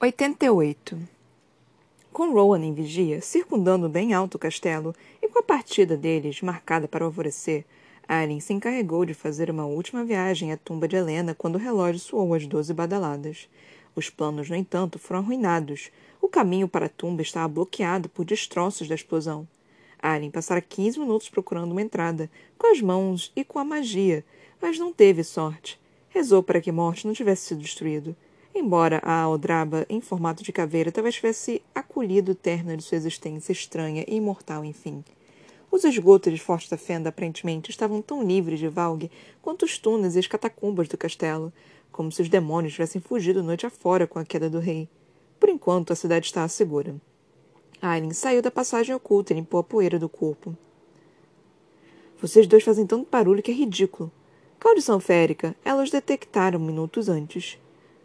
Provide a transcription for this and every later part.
88. Com Rowan em vigia, circundando bem alto o castelo, e com a partida deles marcada para o alvorecer, Aren se encarregou de fazer uma última viagem à tumba de Helena quando o relógio soou as doze badaladas. Os planos, no entanto, foram arruinados. O caminho para a tumba estava bloqueado por destroços da explosão. Aren passara quinze minutos procurando uma entrada, com as mãos e com a magia, mas não teve sorte. Rezou para que Morte não tivesse sido destruído embora a Aldraba, em formato de caveira, talvez tivesse acolhido o de sua existência estranha e imortal, enfim. Os esgotos de Forte da Fenda, aparentemente, estavam tão livres de Valg quanto os túneis e as catacumbas do castelo, como se os demônios tivessem fugido noite afora com a queda do rei. Por enquanto, a cidade estava segura. Aileen saiu da passagem oculta e limpou a poeira do corpo. Vocês dois fazem tanto barulho que é ridículo. Cal de Sanférica, ela os detectaram minutos antes.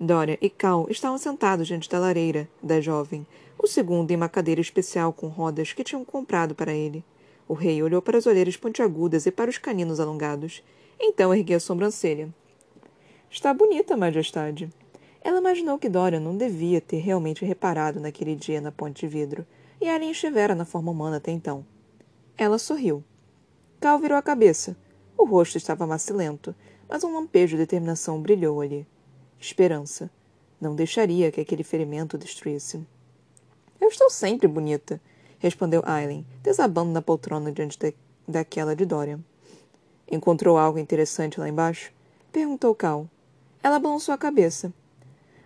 Dória e Cal estavam sentados diante da lareira da jovem, o segundo em uma cadeira especial com rodas que tinham comprado para ele. O rei olhou para as olheiras pontiagudas e para os caninos alongados. Então ergueu a sobrancelha. Está bonita, majestade. Ela imaginou que Dória não devia ter realmente reparado naquele dia na ponte de vidro, e Alien estivera na forma humana até então. Ela sorriu. Cal virou a cabeça. O rosto estava macilento, mas um lampejo de determinação brilhou ali esperança. Não deixaria que aquele ferimento destruísse. Eu estou sempre bonita, respondeu Aileen, desabando na poltrona diante de, daquela de Dorian. Encontrou algo interessante lá embaixo? Perguntou Cal. Ela balançou a cabeça.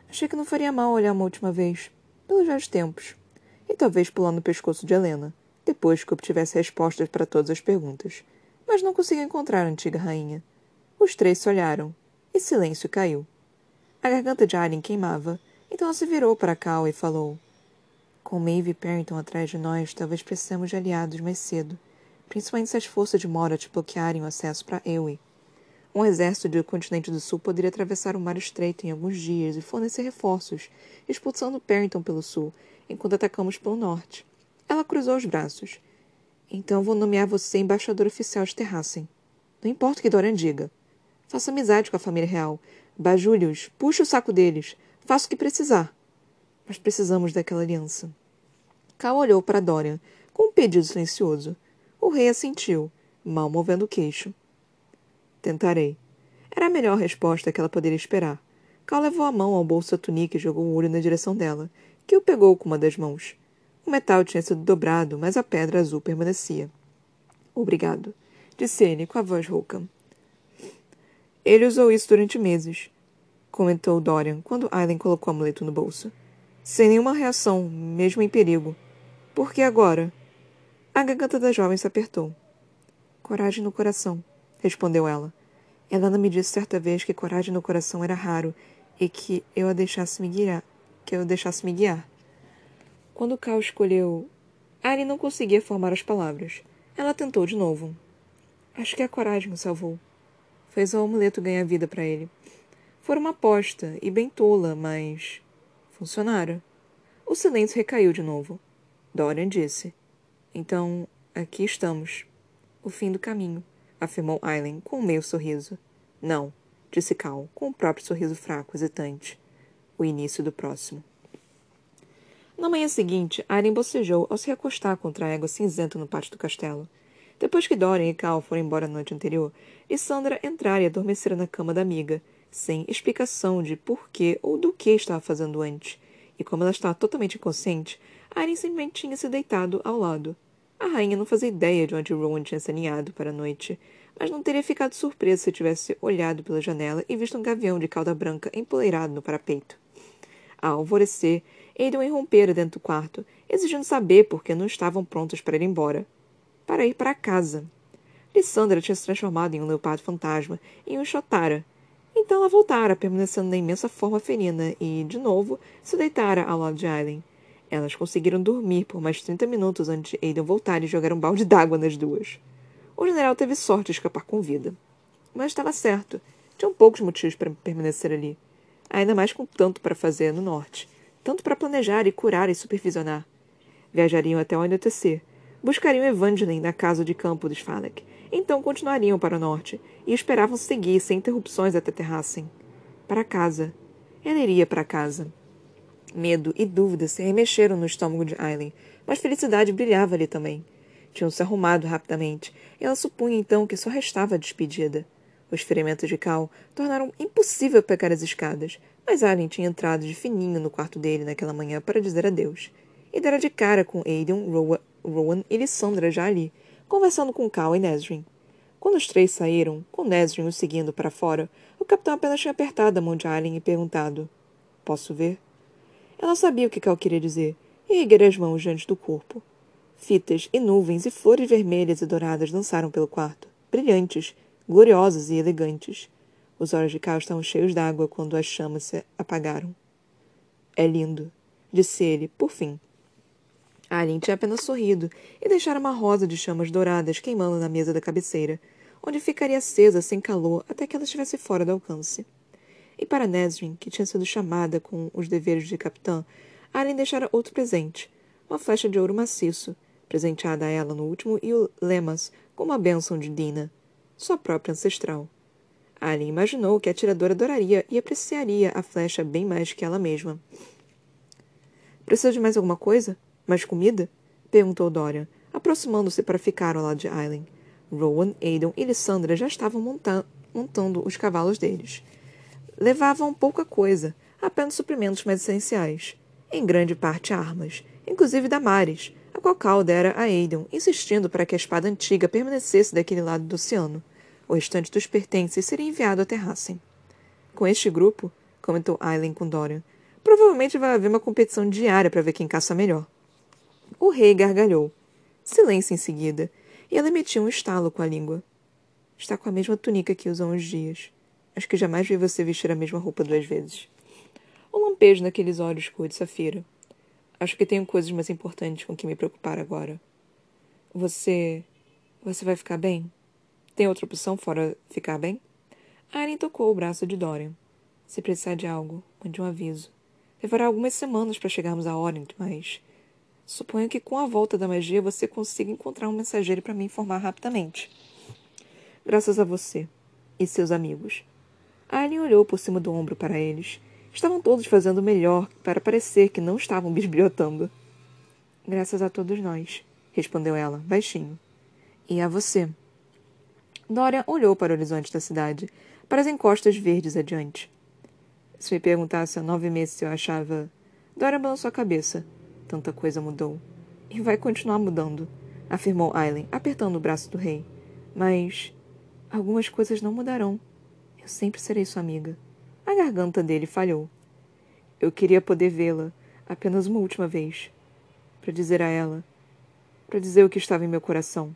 Achei que não faria mal olhar uma última vez, pelos velhos tempos, e talvez pular no pescoço de Helena, depois que obtivesse respostas para todas as perguntas. Mas não consegui encontrar a antiga rainha. Os três se olharam, e silêncio caiu. A garganta de Alien queimava, então ela se virou para Cal e falou: Com Maeve e Perrington atrás de nós, talvez precisemos de aliados mais cedo, principalmente se as forças de Morat bloquearem o acesso para Ewe. Um exército do continente do sul poderia atravessar o mar estreito em alguns dias e fornecer reforços, expulsando Perrington pelo sul, enquanto atacamos pelo norte. Ela cruzou os braços. Então vou nomear você embaixador oficial de Terrassen. Não importa o que Dorian diga. Faça amizade com a família real. Bajulhos, puxe o saco deles. Faça o que precisar. Mas precisamos daquela aliança. Cal olhou para Dorian, com um pedido silencioso. O rei assentiu, mal movendo o queixo. Tentarei. Era a melhor resposta que ela poderia esperar. Cal levou a mão ao bolso da túnica e jogou o olho na direção dela, que o pegou com uma das mãos. O metal tinha sido dobrado, mas a pedra azul permanecia. Obrigado, disse ele com a voz rouca. Ele usou isso durante meses, comentou Dorian quando Aileen colocou o amuleto no bolso. Sem nenhuma reação, mesmo em perigo. Por que agora? A garganta da jovem se apertou. Coragem no coração, respondeu ela. Helena me disse certa vez que coragem no coração era raro e que eu a deixasse me guiar. Que eu deixasse me guiar. Quando Cal escolheu. Ari não conseguia formar as palavras. Ela tentou de novo. Acho que a coragem o salvou fez o amuleto ganhar vida para ele. Fora uma aposta, e bem tola, mas. funcionara. O silêncio recaiu de novo. Dorian disse: Então, aqui estamos. O fim do caminho, afirmou Aileen com um meio sorriso. Não, disse Cal, com o próprio sorriso fraco, hesitante. O início do próximo. Na manhã seguinte, Aileen bocejou ao se recostar contra a égua cinzenta no pátio do castelo. Depois que Dorian e Cal foram embora na noite anterior, Lissandra entrara e adormecera na cama da amiga, sem explicação de por que ou do que estava fazendo antes. E como ela estava totalmente inconsciente, Arya simplesmente tinha se deitado ao lado. A rainha não fazia ideia de onde Rowan tinha se aninhado para a noite, mas não teria ficado surpresa se tivesse olhado pela janela e visto um gavião de cauda branca empoleirado no parapeito. Ao alvorecer, Aidan irrompera dentro do quarto, exigindo saber por que não estavam prontos para ir embora para ir para casa. Lissandra tinha se transformado em um leopardo fantasma, em um Chotara. Então ela voltara, permanecendo na imensa forma felina, e, de novo, se deitara ao lado de Aileen. Elas conseguiram dormir por mais trinta minutos antes de Aiden voltar e jogar um balde d'água nas duas. O general teve sorte de escapar com vida. Mas estava certo. Tinham poucos motivos para permanecer ali. Ainda mais com tanto para fazer no norte. Tanto para planejar e curar e supervisionar. Viajariam até o anoitecer, buscariam Evangeline na casa de campo dos Falek. Então continuariam para o norte e esperavam seguir sem interrupções até Terrassen. Para casa. Ela iria para casa. Medo e dúvida se remexeram no estômago de Aileen, mas felicidade brilhava ali também. Tinham se arrumado rapidamente, e ela supunha então que só restava a despedida. Os ferimentos de Cal tornaram impossível pegar as escadas, mas Alien tinha entrado de fininho no quarto dele naquela manhã para dizer adeus. E dera de cara com Aiden, Rowan e Lissandra já ali, conversando com Cal e Nesrin. Quando os três saíram, com Nesrin o seguindo para fora, o capitão apenas tinha apertado a mão de Alien e perguntado: Posso ver? Ela sabia o que Cal queria dizer, e erguer as mãos diante do corpo. Fitas e nuvens e flores vermelhas e douradas dançaram pelo quarto, brilhantes, gloriosas e elegantes. Os olhos de Cal estavam cheios d'água quando as chamas se apagaram. É lindo, disse ele, por fim. Alien tinha apenas sorrido e deixara uma rosa de chamas douradas queimando na mesa da cabeceira, onde ficaria acesa sem calor até que ela estivesse fora do alcance. E para Nesrin, que tinha sido chamada com os deveres de capitã, Alien deixara outro presente, uma flecha de ouro maciço, presenteada a ela no último Lemas como uma bênção de Dina, sua própria ancestral. Alien imaginou que a atiradora adoraria e apreciaria a flecha bem mais que ela mesma. Precisa de mais alguma coisa? Mais comida? Perguntou Dorian, aproximando-se para ficar ao lado de Aileen. Rowan, Aidan e Lissandra já estavam monta montando os cavalos deles. Levavam pouca coisa, apenas suprimentos mais essenciais. Em grande parte armas, inclusive Damares, a qual Cal dera a Aidan, insistindo para que a espada antiga permanecesse daquele lado do oceano. O restante dos pertences seria enviado até Hassen. Com este grupo, comentou Aileen com Dorian, provavelmente vai haver uma competição diária para ver quem caça melhor. O rei gargalhou. Silêncio em seguida, e ela emitiu um estalo com a língua. Está com a mesma túnica que usam uns dias. Acho que jamais vi você vestir a mesma roupa duas vezes. Um lampejo naqueles olhos cor de safira. Acho que tenho coisas mais importantes com que me preocupar agora. Você. Você vai ficar bem? Tem outra opção fora ficar bem? Aren tocou o braço de Dorian. Se precisar de algo, mande um aviso. Levará algumas semanas para chegarmos a Orient, mas Suponho que com a volta da magia você consiga encontrar um mensageiro para me informar rapidamente. Graças a você e seus amigos. Alien olhou por cima do ombro para eles. Estavam todos fazendo o melhor para parecer que não estavam bisbilhotando. Graças a todos nós, respondeu ela, baixinho. E a você. Dorian olhou para o horizonte da cidade, para as encostas verdes adiante. Se me perguntasse há nove meses se eu achava. Dorian balançou a cabeça. Tanta coisa mudou. E vai continuar mudando, afirmou Aileen, apertando o braço do rei. Mas algumas coisas não mudarão. Eu sempre serei sua amiga. A garganta dele falhou. Eu queria poder vê-la apenas uma última vez. Para dizer a ela. Para dizer o que estava em meu coração.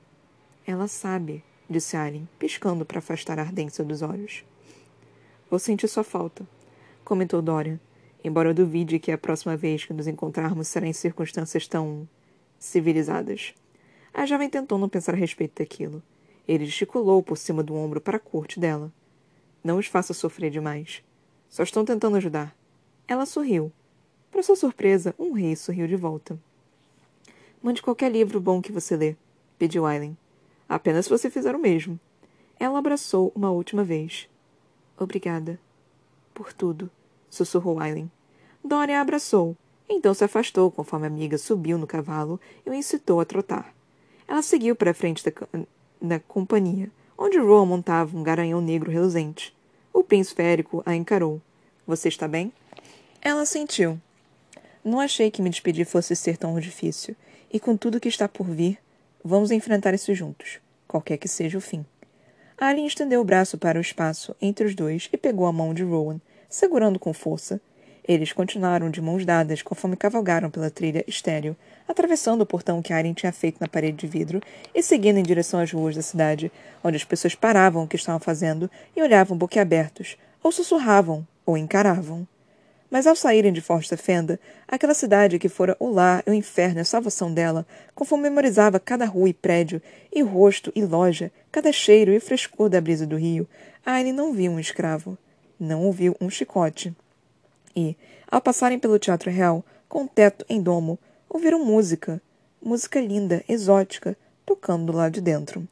Ela sabe, disse Aileen, piscando para afastar a ardência dos olhos. Vou sentir sua falta, comentou Dorian, embora eu duvide que a próxima vez que nos encontrarmos será em circunstâncias tão civilizadas. A jovem tentou não pensar a respeito daquilo. Ele gesticulou por cima do ombro para a corte dela. Não os faça sofrer demais. Só estão tentando ajudar. Ela sorriu. Para sua surpresa, um rei sorriu de volta. Mande qualquer livro bom que você lê, pediu Aileen. Apenas se você fizer o mesmo. Ela abraçou uma última vez. Obrigada. Por tudo sussurrou Aileen. Dorian a abraçou. Então se afastou conforme a amiga subiu no cavalo e o incitou a trotar. Ela seguiu para a frente da, da companhia, onde Roa montava um garanhão negro reluzente. O príncipe férico a encarou. Você está bem? Ela sentiu. Não achei que me despedir fosse ser tão difícil. E com tudo que está por vir, vamos enfrentar isso juntos, qualquer que seja o fim. Alien estendeu o braço para o espaço entre os dois e pegou a mão de Rowan, segurando com força. Eles continuaram de mãos dadas conforme cavalgaram pela trilha estéreo, atravessando o portão que Aren tinha feito na parede de vidro e seguindo em direção às ruas da cidade, onde as pessoas paravam o que estavam fazendo e olhavam boquiabertos, ou sussurravam, ou encaravam. Mas ao saírem de Forte Fenda, aquela cidade que fora o lar o inferno e a salvação dela, conforme memorizava cada rua e prédio, e rosto e loja, cada cheiro e frescor da brisa do rio, Aileen não viu um escravo não ouviu um chicote. E, ao passarem pelo Teatro Real, com o teto em domo, ouviram música, música linda, exótica, tocando do lado de dentro.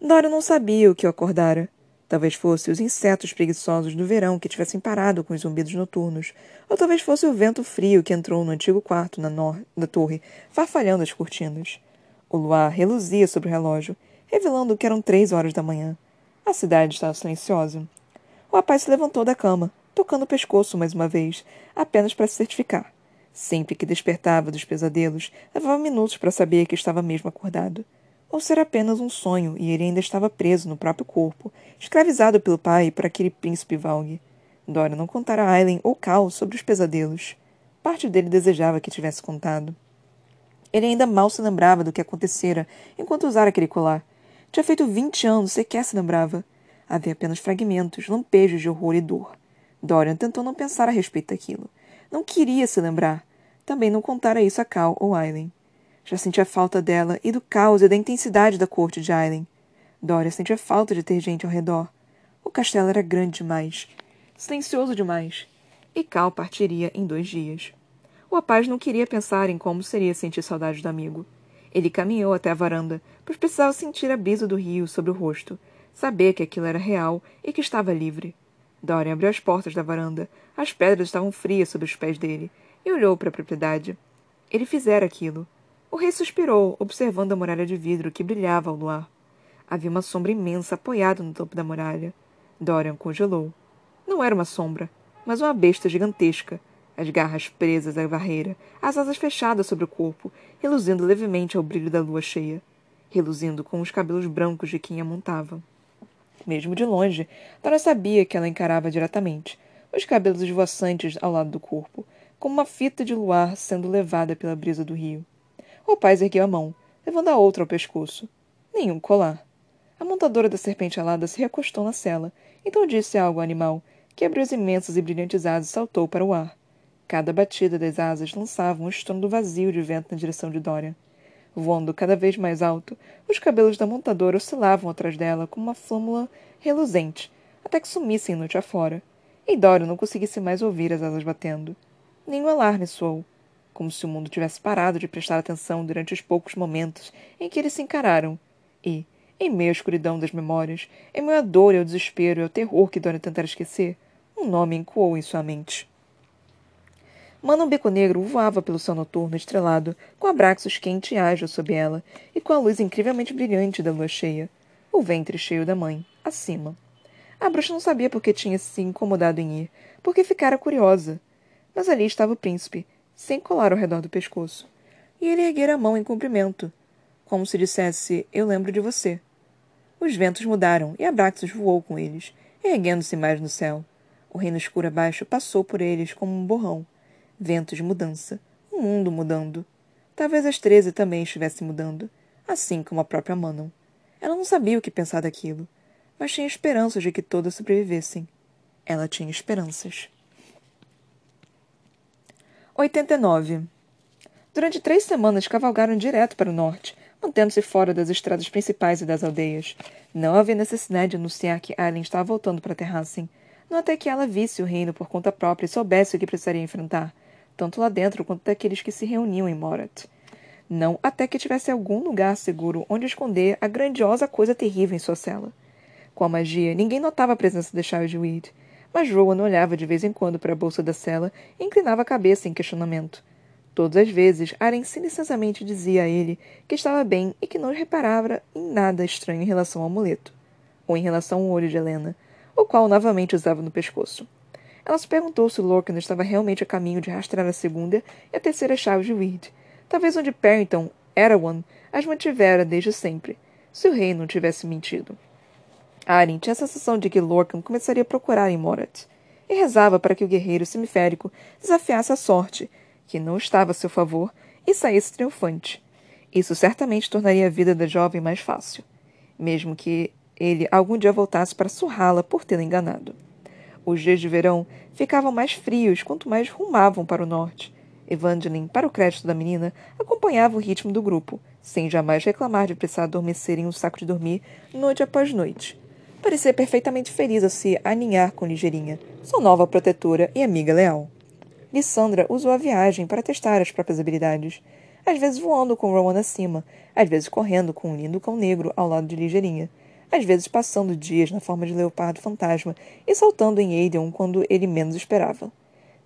Dora não sabia o que o acordara. Talvez fosse os insetos preguiçosos do verão que tivessem parado com os zumbidos noturnos. Ou talvez fosse o vento frio que entrou no antigo quarto na, na torre, farfalhando as cortinas. O luar reluzia sobre o relógio, revelando que eram três horas da manhã. A cidade estava silenciosa. O rapaz se levantou da cama, tocando o pescoço mais uma vez, apenas para se certificar. Sempre que despertava dos pesadelos, levava minutos para saber que estava mesmo acordado. Ou ser apenas um sonho e ele ainda estava preso no próprio corpo, escravizado pelo pai por aquele príncipe Valg. Dora não contara a Aileen ou Cal sobre os pesadelos. Parte dele desejava que tivesse contado. Ele ainda mal se lembrava do que acontecera enquanto usara aquele colar, tinha feito vinte anos, sequer se lembrava. Havia apenas fragmentos, lampejos de horror e dor. Dorian tentou não pensar a respeito daquilo. Não queria se lembrar. Também não contara isso a Cal ou Aileen. Já sentia falta dela e do caos e da intensidade da corte de Aileen. Dorian sentia falta de ter gente ao redor. O castelo era grande demais, silencioso demais. E Cal partiria em dois dias. O rapaz não queria pensar em como seria sentir saudade do amigo. Ele caminhou até a varanda, pois precisava sentir a brisa do rio sobre o rosto, saber que aquilo era real e que estava livre. Dorian abriu as portas da varanda. As pedras estavam frias sob os pés dele e olhou para a propriedade. Ele fizera aquilo. O rei suspirou, observando a muralha de vidro que brilhava ao luar. Havia uma sombra imensa apoiada no topo da muralha. Dorian congelou. Não era uma sombra, mas uma besta gigantesca, as garras presas à barreira, as asas fechadas sobre o corpo, reluzindo levemente ao brilho da lua cheia, reluzindo com os cabelos brancos de quem a montava. Mesmo de longe, Dora sabia que ela encarava diretamente, os cabelos esvoaçantes ao lado do corpo, como uma fita de luar sendo levada pela brisa do rio. O rapaz ergueu a mão, levando a outra ao pescoço. Nenhum colar. A montadora da serpente alada se recostou na cela, então disse algo ao animal, que abriu os imensos e brilhantes asas e saltou para o ar. Cada batida das asas lançava um estrondo vazio de vento na direção de Dorian. Voando cada vez mais alto, os cabelos da montadora oscilavam atrás dela como uma flâmula reluzente, até que sumissem noite afora. E Dorian não conseguisse mais ouvir as asas batendo. Nenhum alarme soou, como se o mundo tivesse parado de prestar atenção durante os poucos momentos em que eles se encararam. E, em meio à escuridão das memórias, em meio à dor e ao desespero e ao terror que Dorian tentara esquecer, um nome ecoou em sua mente. Mano Beco Negro voava pelo céu noturno estrelado, com abraços quente e ágil sob ela, e com a luz incrivelmente brilhante da lua cheia. O ventre cheio da mãe, acima. A bruxa não sabia por que tinha se incomodado em ir, porque ficara curiosa. Mas ali estava o príncipe, sem colar ao redor do pescoço. E ele erguera a mão em cumprimento, como se dissesse: Eu lembro de você. Os ventos mudaram e Abraxas voou com eles, erguendo-se mais no céu. O reino escuro abaixo passou por eles como um borrão Ventos de mudança. O mundo mudando. Talvez as treze também estivessem mudando, assim como a própria Manon. Ela não sabia o que pensar daquilo, mas tinha esperanças de que todas sobrevivessem. Ela tinha esperanças. 89. Durante três semanas cavalgaram direto para o norte, mantendo-se fora das estradas principais e das aldeias. Não havia necessidade de anunciar que Aileen estava voltando para Terrassen, não até que ela visse o reino por conta própria e soubesse o que precisaria enfrentar tanto lá dentro quanto daqueles que se reuniam em Morat. Não até que tivesse algum lugar seguro onde esconder a grandiosa coisa terrível em sua cela. Com a magia, ninguém notava a presença de Charles Weed, mas Rowan olhava de vez em quando para a bolsa da cela e inclinava a cabeça em questionamento. Todas as vezes, Aren silenciosamente dizia a ele que estava bem e que não reparava em nada estranho em relação ao amuleto, ou em relação ao olho de Helena, o qual novamente usava no pescoço. Ela se perguntou se Lorcan estava realmente a caminho de rastrear a segunda e a terceira chave de Weed. Talvez onde Perrington, Erewhon, as mantivera desde sempre, se o rei não tivesse mentido. Arryn tinha a sensação de que Lorcan começaria a procurar em Morat, e rezava para que o guerreiro semiférico desafiasse a sorte, que não estava a seu favor, e saísse triunfante. Isso certamente tornaria a vida da jovem mais fácil, mesmo que ele algum dia voltasse para surrá-la por tê-la enganado. Os dias de verão ficavam mais frios quanto mais rumavam para o norte. Evangeline, para o crédito da menina, acompanhava o ritmo do grupo, sem jamais reclamar de precisar adormecer em um saco de dormir noite após noite. Parecia perfeitamente feliz a se aninhar com Ligeirinha, sua nova protetora e amiga leal. Lissandra usou a viagem para testar as próprias habilidades, às vezes voando com Rowan acima, às vezes correndo com um lindo cão negro ao lado de Ligeirinha, às vezes passando dias na forma de leopardo fantasma e saltando em Aedeon quando ele menos esperava.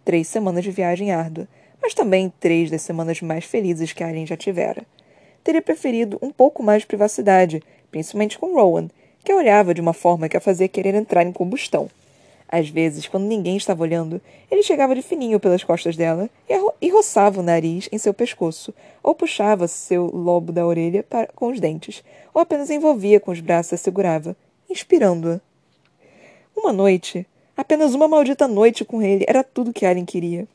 Três semanas de viagem árdua, mas também três das semanas mais felizes que Alien já tivera. Teria preferido um pouco mais de privacidade, principalmente com Rowan, que a olhava de uma forma que a fazia querer entrar em combustão. Às vezes, quando ninguém estava olhando, ele chegava de fininho pelas costas dela e, roçava o nariz em seu pescoço, ou puxava seu lobo da orelha para, com os dentes, ou apenas envolvia com os braços e segurava, inspirando-a. Uma noite, apenas uma maldita noite com ele, era tudo que Alien queria.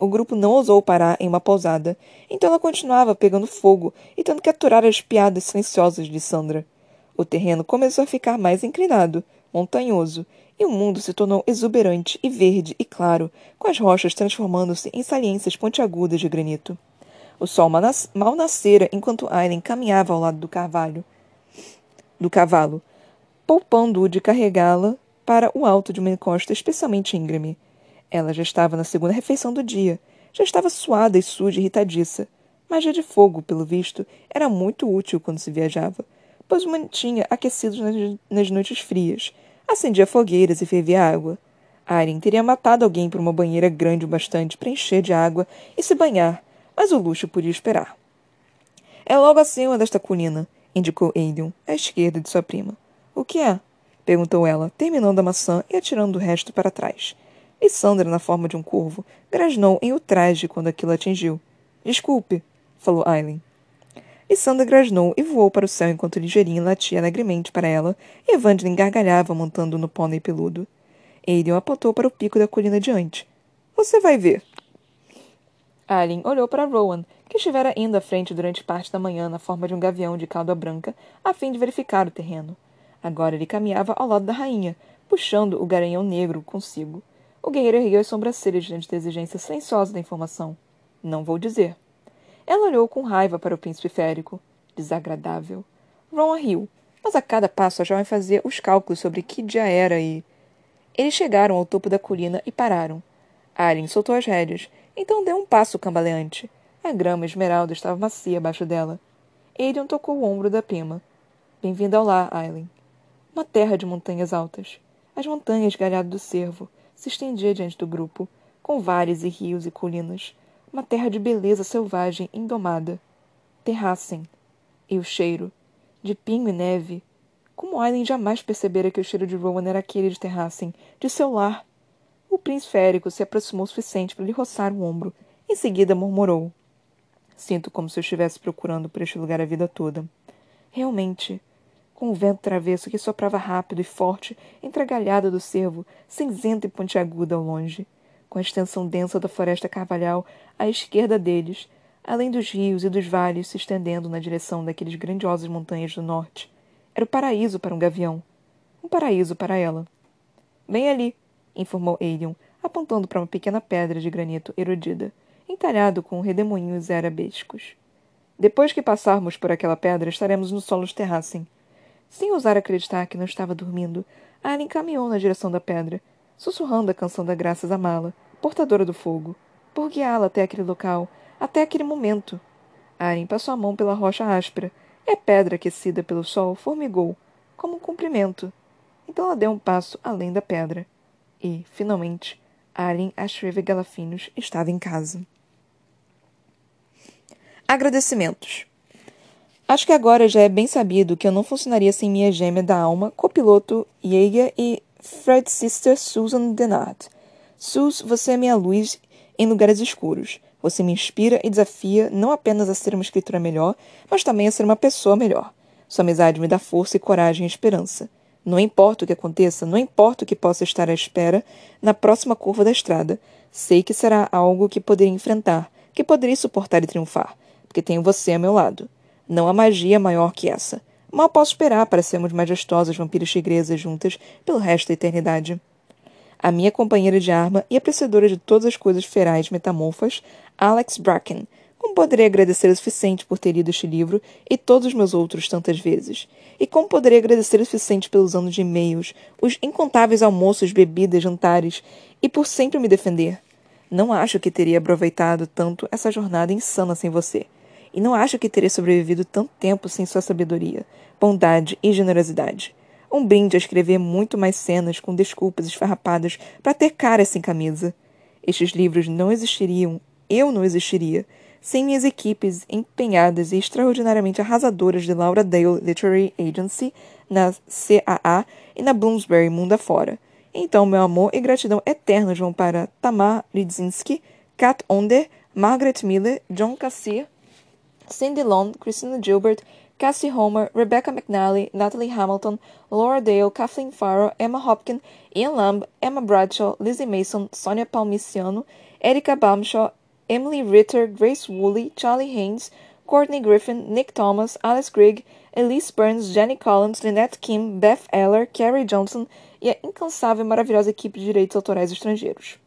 O grupo não ousou parar em uma pousada, então ela continuava pegando fogo e tendo que aturar as piadas silenciosas de Sandra. O terreno começou a ficar mais inclinado, montanhoso, e o mundo se tornou exuberante e verde e claro, com as rochas transformando-se em saliências pontiagudas de granito. O sol mal nascera enquanto Aileen caminhava ao lado do carvalho, do cavalo, poupando-o de carregá-la para o alto de uma encosta especialmente íngreme. Ela já estava na segunda refeição do dia, já estava suada e suja e irritadiça. Magia de fogo, pelo visto, era muito útil quando se viajava, pois o mantinha aquecido nas, nas noites frias, Acendia fogueiras e fervia água. Aren teria matado alguém por uma banheira grande o bastante para encher de água e se banhar, mas o luxo podia esperar. É logo acima desta colina, indicou Aiden, à esquerda de sua prima. O que é? perguntou ela, terminando a maçã e atirando o resto para trás. E Sandra, na forma de um corvo, grasnou em o traje quando aquilo atingiu. Desculpe, falou Aileen. Lissandra grasnou e voou para o céu enquanto Ligeirinho latia alegremente para ela e Evangeline gargalhava montando no pônei peludo. Aiden apontou para o pico da colina diante. Você vai ver. Alien olhou para Rowan, que estivera indo à frente durante parte da manhã na forma de um gavião de cauda branca, a fim de verificar o terreno. Agora ele caminhava ao lado da rainha, puxando o garanhão negro consigo. O guerreiro ergueu as sobrancelhas diante da exigência silenciosa da informação. Não vou dizer. Ela olhou com raiva para o príncipe férico. Desagradável. Ron riu, mas a cada passo a jovem fazia os cálculos sobre que dia era e. Eles chegaram ao topo da colina e pararam. Aren soltou as rédeas, então deu um passo cambaleante. A grama esmeralda estava macia abaixo dela. Aiden tocou o ombro da prima. Bem-vinda ao lar, Aileen. Uma terra de montanhas altas. As montanhas galhado do cervo se estendia diante do grupo, com vales e rios e colinas uma terra de beleza selvagem indomada. Terrassem. E o cheiro, de pinho e neve. Como Aileen jamais percebera que o cheiro de Rowan era aquele de Terrassem, de seu lar. O príncipe férico se aproximou o suficiente para lhe roçar o ombro. Em seguida murmurou. Sinto como se eu estivesse procurando por este lugar a vida toda. Realmente, com o vento travesso que soprava rápido e forte entre a galhada do cervo, cinzenta e pontiaguda ao longe com a extensão densa da floresta carvalhal à esquerda deles, além dos rios e dos vales se estendendo na direção daqueles grandiosas montanhas do norte. Era o paraíso para um gavião. Um paraíso para ela. Bem ali, informou Aiden, apontando para uma pequena pedra de granito erodida, entalhado com redemoinhos arabescos. Depois que passarmos por aquela pedra, estaremos no solo de Terrassen. Sem ousar acreditar que não estava dormindo, Alien caminhou na direção da pedra, sussurrando a canção da graças à mala, portadora do fogo, por guiá-la até aquele local, até aquele momento. Aren passou a mão pela rocha áspera, e a pedra aquecida pelo sol formigou, como um cumprimento. Então ela deu um passo além da pedra. E, finalmente, Aren Ashreve Galafinos estava em casa. Agradecimentos. Acho que agora já é bem sabido que eu não funcionaria sem minha gêmea da alma, copiloto Yeager e Fred Sister Susan Denard. Sus, você é minha luz em lugares escuros. Você me inspira e desafia não apenas a ser uma escritora melhor, mas também a ser uma pessoa melhor. Sua amizade me dá força e coragem e esperança. Não importa o que aconteça, não importa o que possa estar à espera na próxima curva da estrada, sei que será algo que poderei enfrentar, que poderei suportar e triunfar, porque tenho você a meu lado. Não há magia maior que essa. Mal posso esperar para sermos majestosas vampiras tigresas juntas pelo resto da eternidade a minha companheira de arma e apreciadora de todas as coisas ferais metamorfas, Alex Bracken. Como poderei agradecer o suficiente por ter lido este livro e todos os meus outros tantas vezes? E como poderei agradecer o suficiente pelos anos de e-mails, os incontáveis almoços, bebidas, jantares e por sempre me defender? Não acho que teria aproveitado tanto essa jornada insana sem você. E não acho que teria sobrevivido tanto tempo sem sua sabedoria. Bondade e generosidade. Um brinde a escrever muito mais cenas com desculpas esfarrapadas para ter cara sem camisa. Estes livros não existiriam, eu não existiria, sem minhas equipes empenhadas e extraordinariamente arrasadoras de Laura Dale Literary Agency, na CAA e na Bloomsbury Mundo Afora. Então, meu amor e gratidão eternos vão para Tamar Lidzinski, Kat Onder, Margaret Miller, John Cassier, Cindy Long, Christina Gilbert, Cassie Homer, Rebecca McNally, Natalie Hamilton, Laura Dale, Kathleen Farrow, Emma Hopkins, Ian Lamb, Emma Bradshaw, Lizzie Mason, Sonia Palmiciano, Erika Bamshaw, Emily Ritter, Grace Woolley, Charlie Haynes, Courtney Griffin, Nick Thomas, Alice Grigg, Elise Burns, Jenny Collins, Lynette Kim, Beth Eller, Carrie Johnson e a incansável e maravilhosa equipe de direitos autorais estrangeiros.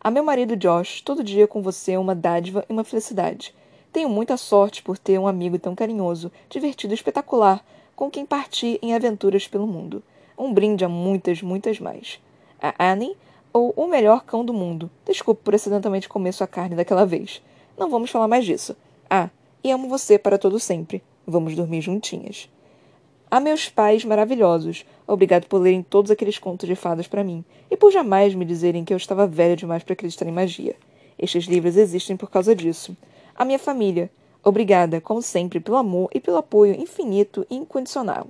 A meu marido Josh, todo dia com você é uma dádiva e uma felicidade. Tenho muita sorte por ter um amigo tão carinhoso, divertido e espetacular, com quem partir em aventuras pelo mundo. Um brinde a muitas, muitas mais. A Annie, ou o melhor cão do mundo. Desculpe por acidentalmente comer sua carne daquela vez. Não vamos falar mais disso. Ah, e amo você para todo sempre. Vamos dormir juntinhas. A meus pais maravilhosos, obrigado por lerem todos aqueles contos de fadas para mim e por jamais me dizerem que eu estava velha demais para acreditar em magia. Estes livros existem por causa disso. A minha família, obrigada, como sempre, pelo amor e pelo apoio infinito e incondicional.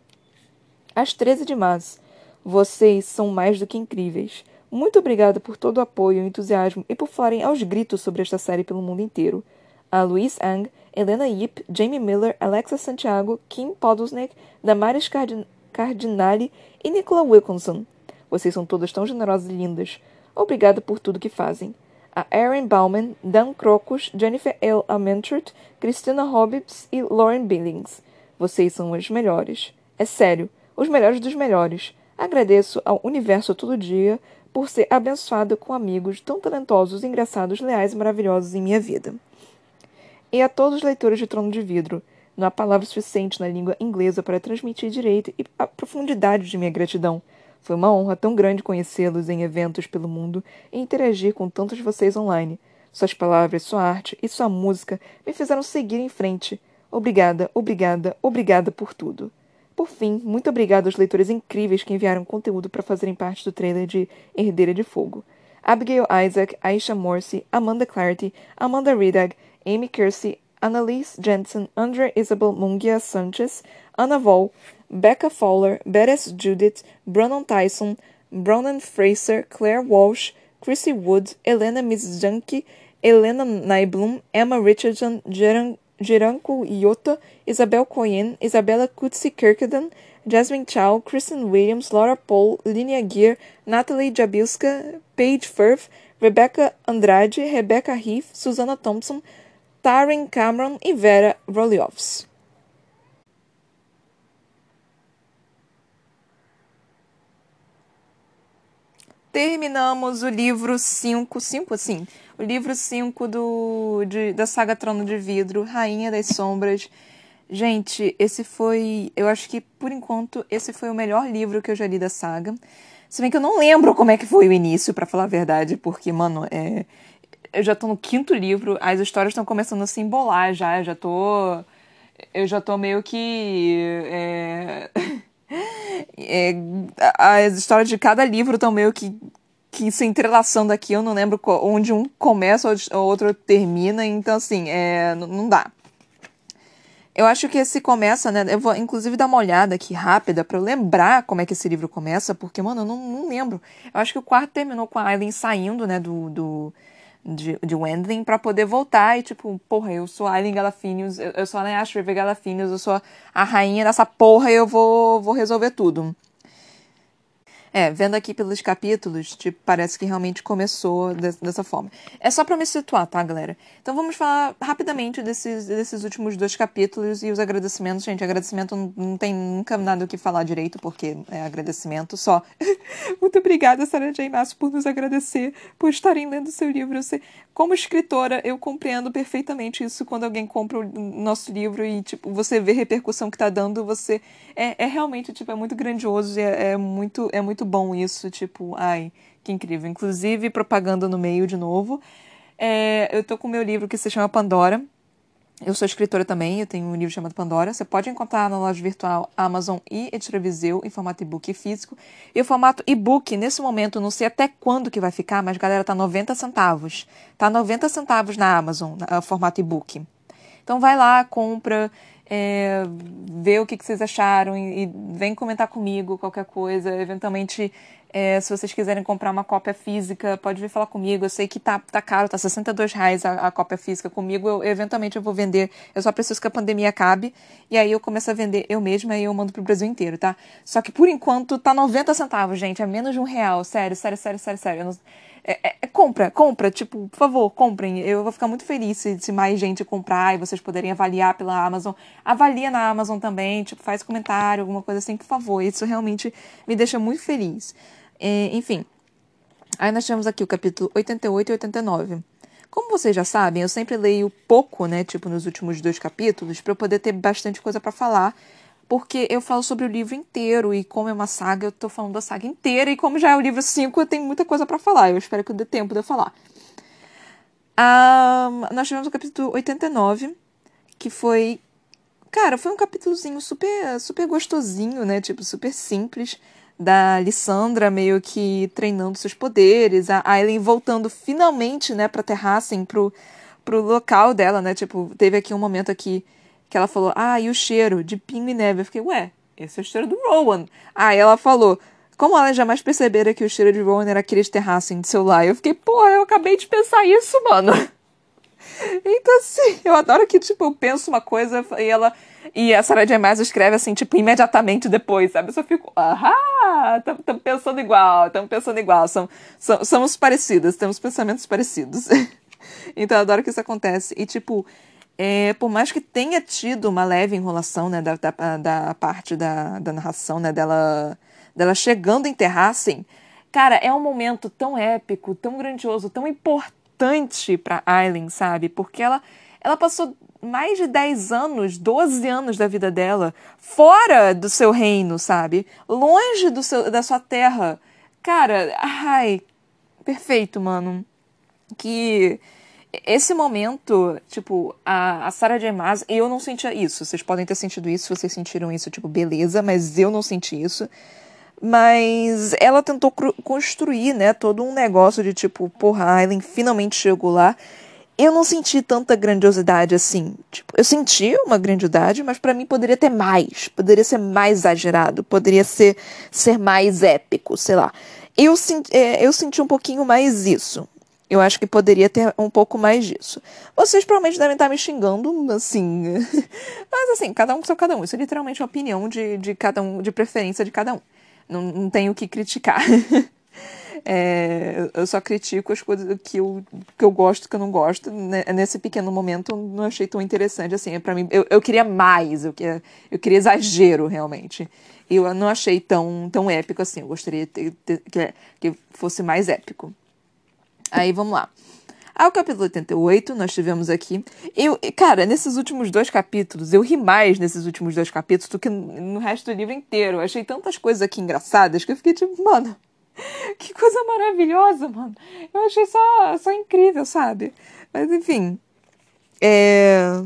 Às 13 de março, vocês são mais do que incríveis. Muito obrigada por todo o apoio entusiasmo e por falarem aos gritos sobre esta série pelo mundo inteiro. A Louise Ang, Helena Yip, Jamie Miller, Alexa Santiago, Kim Podolsnik, Damaris Cardin Cardinali e Nicola Wilkinson. Vocês são todas tão generosas e lindas. Obrigada por tudo que fazem a Erin Bauman, Dan Crocus, Jennifer L. Amentert, Christina Hobbs e Lauren Billings. Vocês são os melhores. É sério, os melhores dos melhores. Agradeço ao universo todo dia por ser abençoada com amigos tão talentosos, engraçados, leais e maravilhosos em minha vida. E a todos os leitores de Trono de Vidro, não há palavra suficiente na língua inglesa para transmitir direito e a profundidade de minha gratidão. Foi uma honra tão grande conhecê-los em eventos pelo mundo e interagir com tantos de vocês online. Suas palavras, sua arte e sua música me fizeram seguir em frente. Obrigada, obrigada, obrigada por tudo. Por fim, muito obrigada aos leitores incríveis que enviaram conteúdo para fazerem parte do trailer de Herdeira de Fogo. Abigail Isaac, Aisha Morse, Amanda Clarity, Amanda Ridag, Amy Kersey, Annalise Jensen, Andrea Isabel Mungia Sanchez, Anna Vol, Becca Fowler, Beres Judith, Brannon Tyson, Bronan Fraser, Claire Walsh, Chrissy Wood, Elena Mizjanki, Helena Naiblum, Emma Richardson, Geranko Iota, Isabel Coyen, Isabella Kutsi Kirkedan, Jasmine Chow, Kristen Williams, Laura Paul, Linia Gear, Natalie Jabilska, Paige Firth, Rebecca Andrade, Rebecca Heath, Susana Thompson, Taryn Cameron e Vera Roliovs. terminamos o livro 5, 5 assim, o livro 5 do, da saga Trono de Vidro, Rainha das Sombras. Gente, esse foi, eu acho que por enquanto esse foi o melhor livro que eu já li da saga. Se bem que eu não lembro como é que foi o início, para falar a verdade, porque, mano, é, eu já tô no quinto livro, as histórias estão começando a se embolar já, eu já tô. Eu já tô meio que. É... É, as histórias de cada livro estão meio que, que se entrelaçando aqui. Eu não lembro onde um começa ou outro termina. Então, assim, é, não dá. Eu acho que esse começa, né? Eu vou inclusive dar uma olhada aqui rápida para eu lembrar como é que esse livro começa, porque, mano, eu não, não lembro. Eu acho que o quarto terminou com a Aileen saindo, né, do, do, de, de Wendling para poder voltar e, tipo, porra, eu sou a Aileen Galafinius, eu, eu sou a Nayash River Galafinius, eu sou a rainha dessa porra e eu vou, vou resolver tudo. É, vendo aqui pelos capítulos, tipo, parece que realmente começou de, dessa forma. É só pra me situar, tá, galera? Então vamos falar rapidamente desses, desses últimos dois capítulos e os agradecimentos. Gente, agradecimento não, tem nunca nada o que falar direito, porque é agradecimento só. Muito obrigada, Sarah J. Masso, por nos agradecer, por estarem lendo seu livro. Sei, como escritora, eu compreendo perfeitamente isso quando alguém compra o nosso livro e, tipo, você vê a repercussão que tá dando, você... É, é realmente, tipo, é muito grandioso e é, é muito... É muito bom isso, tipo, ai, que incrível. Inclusive, propaganda no meio de novo. É, eu tô com o meu livro que se chama Pandora. Eu sou escritora também, eu tenho um livro chamado Pandora. Você pode encontrar na loja virtual Amazon e Editora Viseu em formato e-book e físico. E o formato e-book, nesse momento, não sei até quando que vai ficar, mas galera, tá 90 centavos. Tá 90 centavos na Amazon, no formato e-book. Então vai lá, compra, é, vê o que, que vocês acharam e, e, vem comentar comigo qualquer coisa. Eventualmente é, se vocês quiserem comprar uma cópia física, pode vir falar comigo. Eu sei que tá, tá caro, tá 62 reais a, a cópia física comigo. Eu, eventualmente eu vou vender. Eu só preciso que a pandemia acabe. E aí eu começo a vender eu mesma e eu mando pro Brasil inteiro, tá? Só que por enquanto tá 90 centavos, gente. É menos de um real. Sério, sério, sério, sério, sério. Não... É, é, é, compra, compra, tipo, por favor, comprem. Eu vou ficar muito feliz se, se, mais gente comprar e vocês poderem avaliar pela Amazon. Avalia na Amazon também, tipo, faz comentário, alguma coisa assim, por favor. Isso realmente me deixa muito feliz. É, enfim. Aí nós temos aqui o capítulo 88 e 89. Como vocês já sabem, eu sempre leio pouco, né, tipo nos últimos dois capítulos, para eu poder ter bastante coisa para falar, porque eu falo sobre o livro inteiro e como é uma saga, eu tô falando da saga inteira e como já é o livro 5, eu tenho muita coisa para falar. Eu espero que dê tempo de eu falar. Um, nós tivemos o capítulo 89, que foi Cara, foi um capítulozinho super super gostosinho, né? Tipo, super simples da Lissandra meio que treinando seus poderes, a Aileen voltando finalmente, né, pra Terrassen, pro, pro local dela, né, tipo, teve aqui um momento aqui que ela falou, ah, e o cheiro de pingo e neve, eu fiquei, ué, esse é o cheiro do Rowan. Aí ela falou, como ela jamais percebera que o cheiro de Rowan era aquele de Terrassen de celular, eu fiquei, porra, eu acabei de pensar isso, mano. Então, assim, eu adoro que, tipo, eu penso uma coisa e ela e a Sarah J. Maas escreve assim, tipo, imediatamente depois, sabe? Eu só fico, ahá, estamos pensando igual, estamos pensando igual, somos, somos parecidas, temos pensamentos parecidos. então eu adoro que isso acontece. E, tipo, é, por mais que tenha tido uma leve enrolação, né, da, da, da parte da, da narração, né, dela, dela chegando em Terrassen, cara, é um momento tão épico, tão grandioso, tão importante para Aileen, sabe? Porque ela, ela passou mais de 10 anos, 12 anos da vida dela fora do seu reino, sabe? Longe do seu, da sua terra. Cara, ai, perfeito, mano. Que esse momento, tipo, a, a Sarah J. Maas, eu não sentia isso. Vocês podem ter sentido isso, vocês sentiram isso, tipo, beleza, mas eu não senti isso. Mas ela tentou construir, né, todo um negócio de tipo, porra, a finalmente chegou lá eu não senti tanta grandiosidade assim. Tipo, eu senti uma grandiosidade, mas para mim poderia ter mais, poderia ser mais exagerado, poderia ser, ser mais épico, sei lá. Eu, é, eu senti um pouquinho mais isso. Eu acho que poderia ter um pouco mais disso. Vocês provavelmente devem estar me xingando, assim. Mas assim, cada um com seu cada um. Isso é literalmente uma opinião de, de cada um, de preferência de cada um. Não, não tenho o que criticar. É, eu só critico as coisas que eu, que eu gosto que eu não gosto. Né? Nesse pequeno momento, não achei tão interessante assim. para mim, eu, eu queria mais, eu queria, eu queria exagero, realmente. Eu não achei tão, tão épico assim. Eu gostaria de, de, que, que fosse mais épico. Aí, vamos lá. Ao capítulo 88, nós tivemos aqui. Eu, cara, nesses últimos dois capítulos, eu ri mais nesses últimos dois capítulos do que no resto do livro inteiro. Eu achei tantas coisas aqui engraçadas que eu fiquei tipo, mano, que coisa maravilhosa, mano. Eu achei só, só incrível, sabe? Mas enfim. É.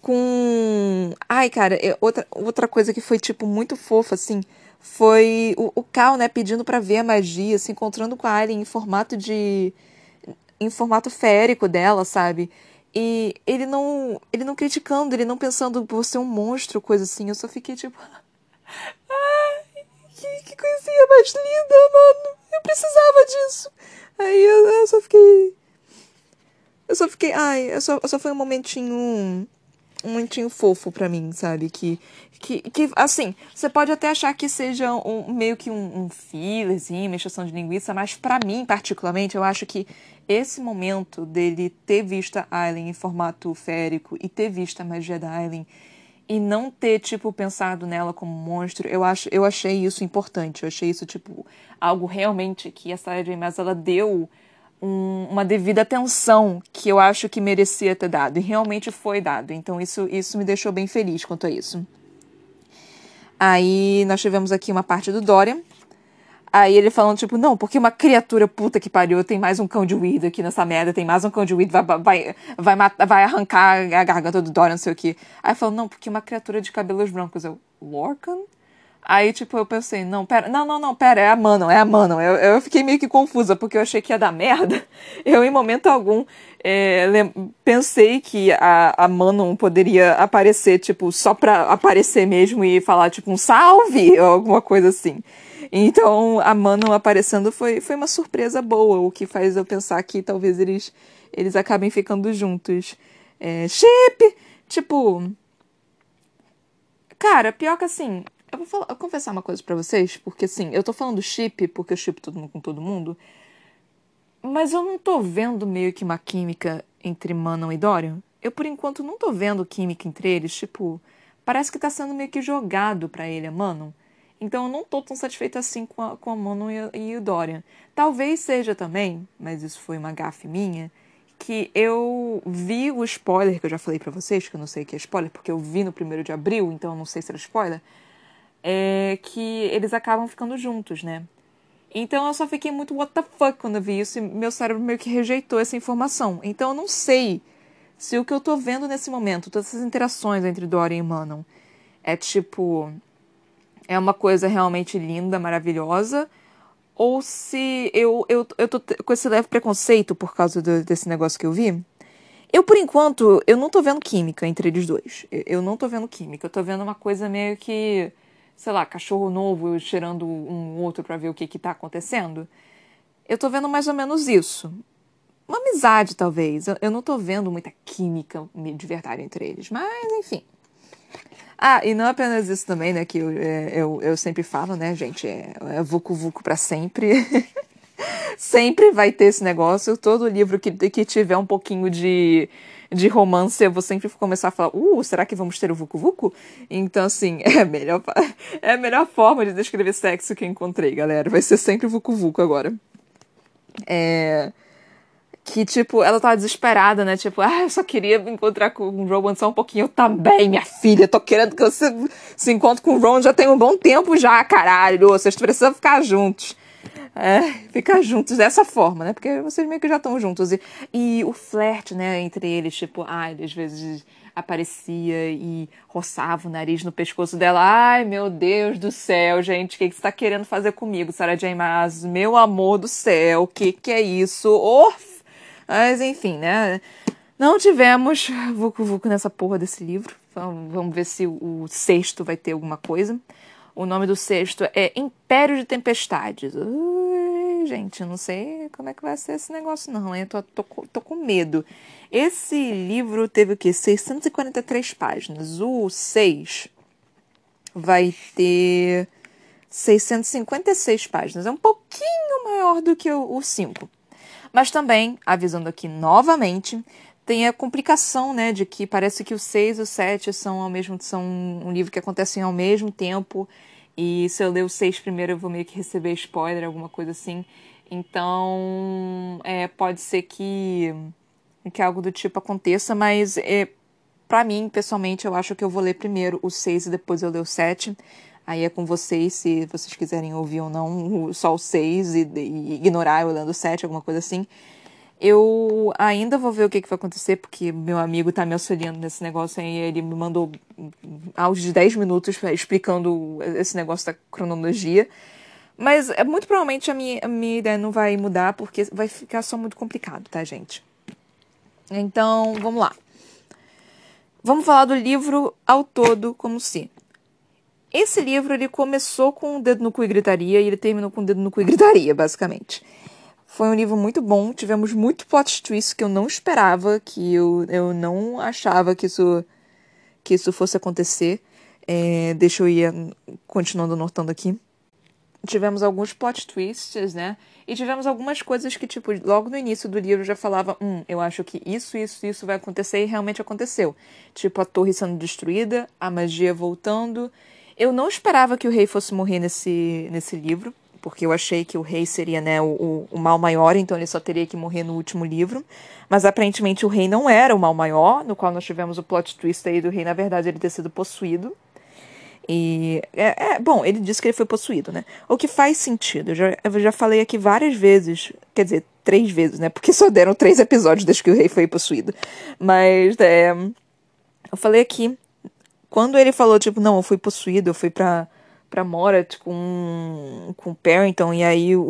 Com. Ai, cara, é outra, outra coisa que foi, tipo, muito fofa, assim, foi o, o Cal, né, pedindo para ver a magia, se encontrando com a Alien em formato de. em formato férico dela, sabe? E ele não. ele não criticando, ele não pensando por ser um monstro, coisa assim. Eu só fiquei tipo. Ai, que, que coisinha mais linda, mano. Eu precisava disso. Aí eu, eu só fiquei. Eu só fiquei. Ai, eu só, só foi um momentinho. Um momentinho fofo pra mim, sabe? Que, que, que assim, você pode até achar que seja um, meio que um, um fillerzinho, uma de linguiça, mas para mim, particularmente, eu acho que esse momento dele ter visto a Aileen em formato férico e ter visto a magia da Aileen e não ter, tipo, pensado nela como monstro, eu, acho, eu achei isso importante. Eu achei isso, tipo, algo realmente que a Sarah J. Maas, ela deu um, uma devida atenção que eu acho que merecia ter dado. E realmente foi dado. Então isso, isso me deixou bem feliz quanto a isso. Aí nós tivemos aqui uma parte do Dorian. Aí ele falando, tipo, não, porque uma criatura puta que pariu, tem mais um cão de weed aqui nessa merda, tem mais um cão de weed, vai, vai, vai, vai arrancar a garganta do Dorian, não sei o que. Aí falando, não, porque uma criatura de cabelos brancos. Eu, Lorcan? Aí, tipo, eu pensei, não, pera, não, não, não, pera, é a Manon, é a Manon. Eu, eu fiquei meio que confusa, porque eu achei que ia dar merda. Eu, em momento algum, é, pensei que a, a Manon poderia aparecer, tipo, só pra aparecer mesmo e falar, tipo, um salve, ou alguma coisa assim. Então, a Manon aparecendo foi, foi uma surpresa boa, o que faz eu pensar que talvez eles, eles acabem ficando juntos. É, chip! Tipo. Cara, pior que assim, eu vou, falar, eu vou confessar uma coisa para vocês, porque assim, eu tô falando chip, porque eu chip todo mundo com todo mundo, mas eu não tô vendo meio que uma química entre Manon e Dorian. Eu, por enquanto, não tô vendo química entre eles, tipo, parece que tá sendo meio que jogado para ele a Manon. Então eu não tô tão satisfeita assim com a, com a Manon e, a, e o Dorian. Talvez seja também, mas isso foi uma gafe minha, que eu vi o spoiler que eu já falei para vocês, que eu não sei o que é spoiler, porque eu vi no primeiro de abril, então eu não sei se era spoiler é que eles acabam ficando juntos, né? Então eu só fiquei muito what the fuck quando eu vi isso e meu cérebro meio que rejeitou essa informação. Então eu não sei se o que eu tô vendo nesse momento, todas essas interações entre Dorian e Manon, é tipo. É uma coisa realmente linda, maravilhosa, ou se eu, eu, eu tô com esse leve preconceito por causa do, desse negócio que eu vi. Eu, por enquanto, eu não tô vendo química entre eles dois. Eu, eu não tô vendo química. Eu tô vendo uma coisa meio que sei lá, cachorro novo cheirando um outro para ver o que que tá acontecendo. Eu tô vendo mais ou menos isso. Uma amizade, talvez. Eu, não tô vendo muita química de verdade entre eles, mas enfim. Ah, e não apenas isso também, né, que eu, é, eu, eu sempre falo, né, gente, é, é vucu vucu pra sempre. sempre vai ter esse negócio. Todo livro que, que tiver um pouquinho de de romance, eu vou sempre começar a falar, uh, será que vamos ter o Vucu Vucu? Então, assim, é a melhor, é a melhor forma de descrever sexo que eu encontrei, galera. Vai ser sempre Vucu Vucu agora. É que, tipo, ela tava desesperada, né? Tipo, ah, eu só queria me encontrar com o Rowan só um pouquinho. Eu também, minha filha, tô querendo que você se encontre com o Rowan já tem um bom tempo já, caralho. Vocês precisam ficar juntos é, ficar juntos dessa forma, né? Porque vocês meio que já estão juntos. E, e o flerte, né, entre eles, tipo, ai, às vezes aparecia e roçava o nariz no pescoço dela. Ai, meu Deus do céu, gente, o que, que você tá querendo fazer comigo, Sarah J. Maas? Meu amor do céu, o que que é isso? Orf! Mas, enfim, né? Não tivemos Vucu Vucu nessa porra desse livro. Vamos ver se o sexto vai ter alguma coisa. O nome do sexto é Império de Tempestades. Ui, gente, não sei como é que vai ser esse negócio, não. Eu tô, tô, tô com medo. Esse livro teve o quê? 643 páginas. O 6 vai ter 656 páginas. É um pouquinho maior do que o 5. Mas também, avisando aqui novamente, tem a complicação, né, de que parece que o 6 e o 7 são ao mesmo são um livro que acontecem ao mesmo tempo. E se eu ler o 6 primeiro, eu vou meio que receber spoiler, alguma coisa assim. Então, é, pode ser que, que algo do tipo aconteça, mas é, para mim, pessoalmente, eu acho que eu vou ler primeiro o 6 e depois eu ler o 7. Aí é com vocês, se vocês quiserem ouvir ou não, só o 6 e, e ignorar eu lendo o 7, alguma coisa assim. Eu ainda vou ver o que, que vai acontecer, porque meu amigo tá me auxiliando nesse negócio aí. Ele me mandou áudio de 10 minutos explicando esse negócio da cronologia. Mas é muito provavelmente a minha, a minha ideia não vai mudar, porque vai ficar só muito complicado, tá, gente? Então, vamos lá. Vamos falar do livro ao todo como se. Esse livro ele começou com o dedo no cu e gritaria e ele terminou com o dedo no cu e gritaria, basicamente. Foi um livro muito bom, tivemos muito plot twist que eu não esperava, que eu, eu não achava que isso, que isso fosse acontecer. É, deixa eu ir continuando anotando aqui. Tivemos alguns plot twists, né? E tivemos algumas coisas que, tipo, logo no início do livro já falava: hum, eu acho que isso, isso, isso vai acontecer e realmente aconteceu. Tipo, a torre sendo destruída, a magia voltando. Eu não esperava que o rei fosse morrer nesse, nesse livro porque eu achei que o rei seria né, o, o, mal maior, então ele só teria que morrer no último livro. Mas aparentemente o rei não era o mal maior, no qual nós tivemos o plot twist aí do rei, na verdade, ele ter sido possuído. E. É, é, bom, ele disse que ele foi possuído, né? O que faz sentido. Eu já, eu já falei aqui várias vezes. Quer dizer, três vezes, né? Porque só deram três episódios desde que o rei foi possuído. Mas. É, eu falei aqui. Quando ele falou, tipo, não, eu fui possuído, eu fui pra, pra Morat com, com Parrington, e aí o,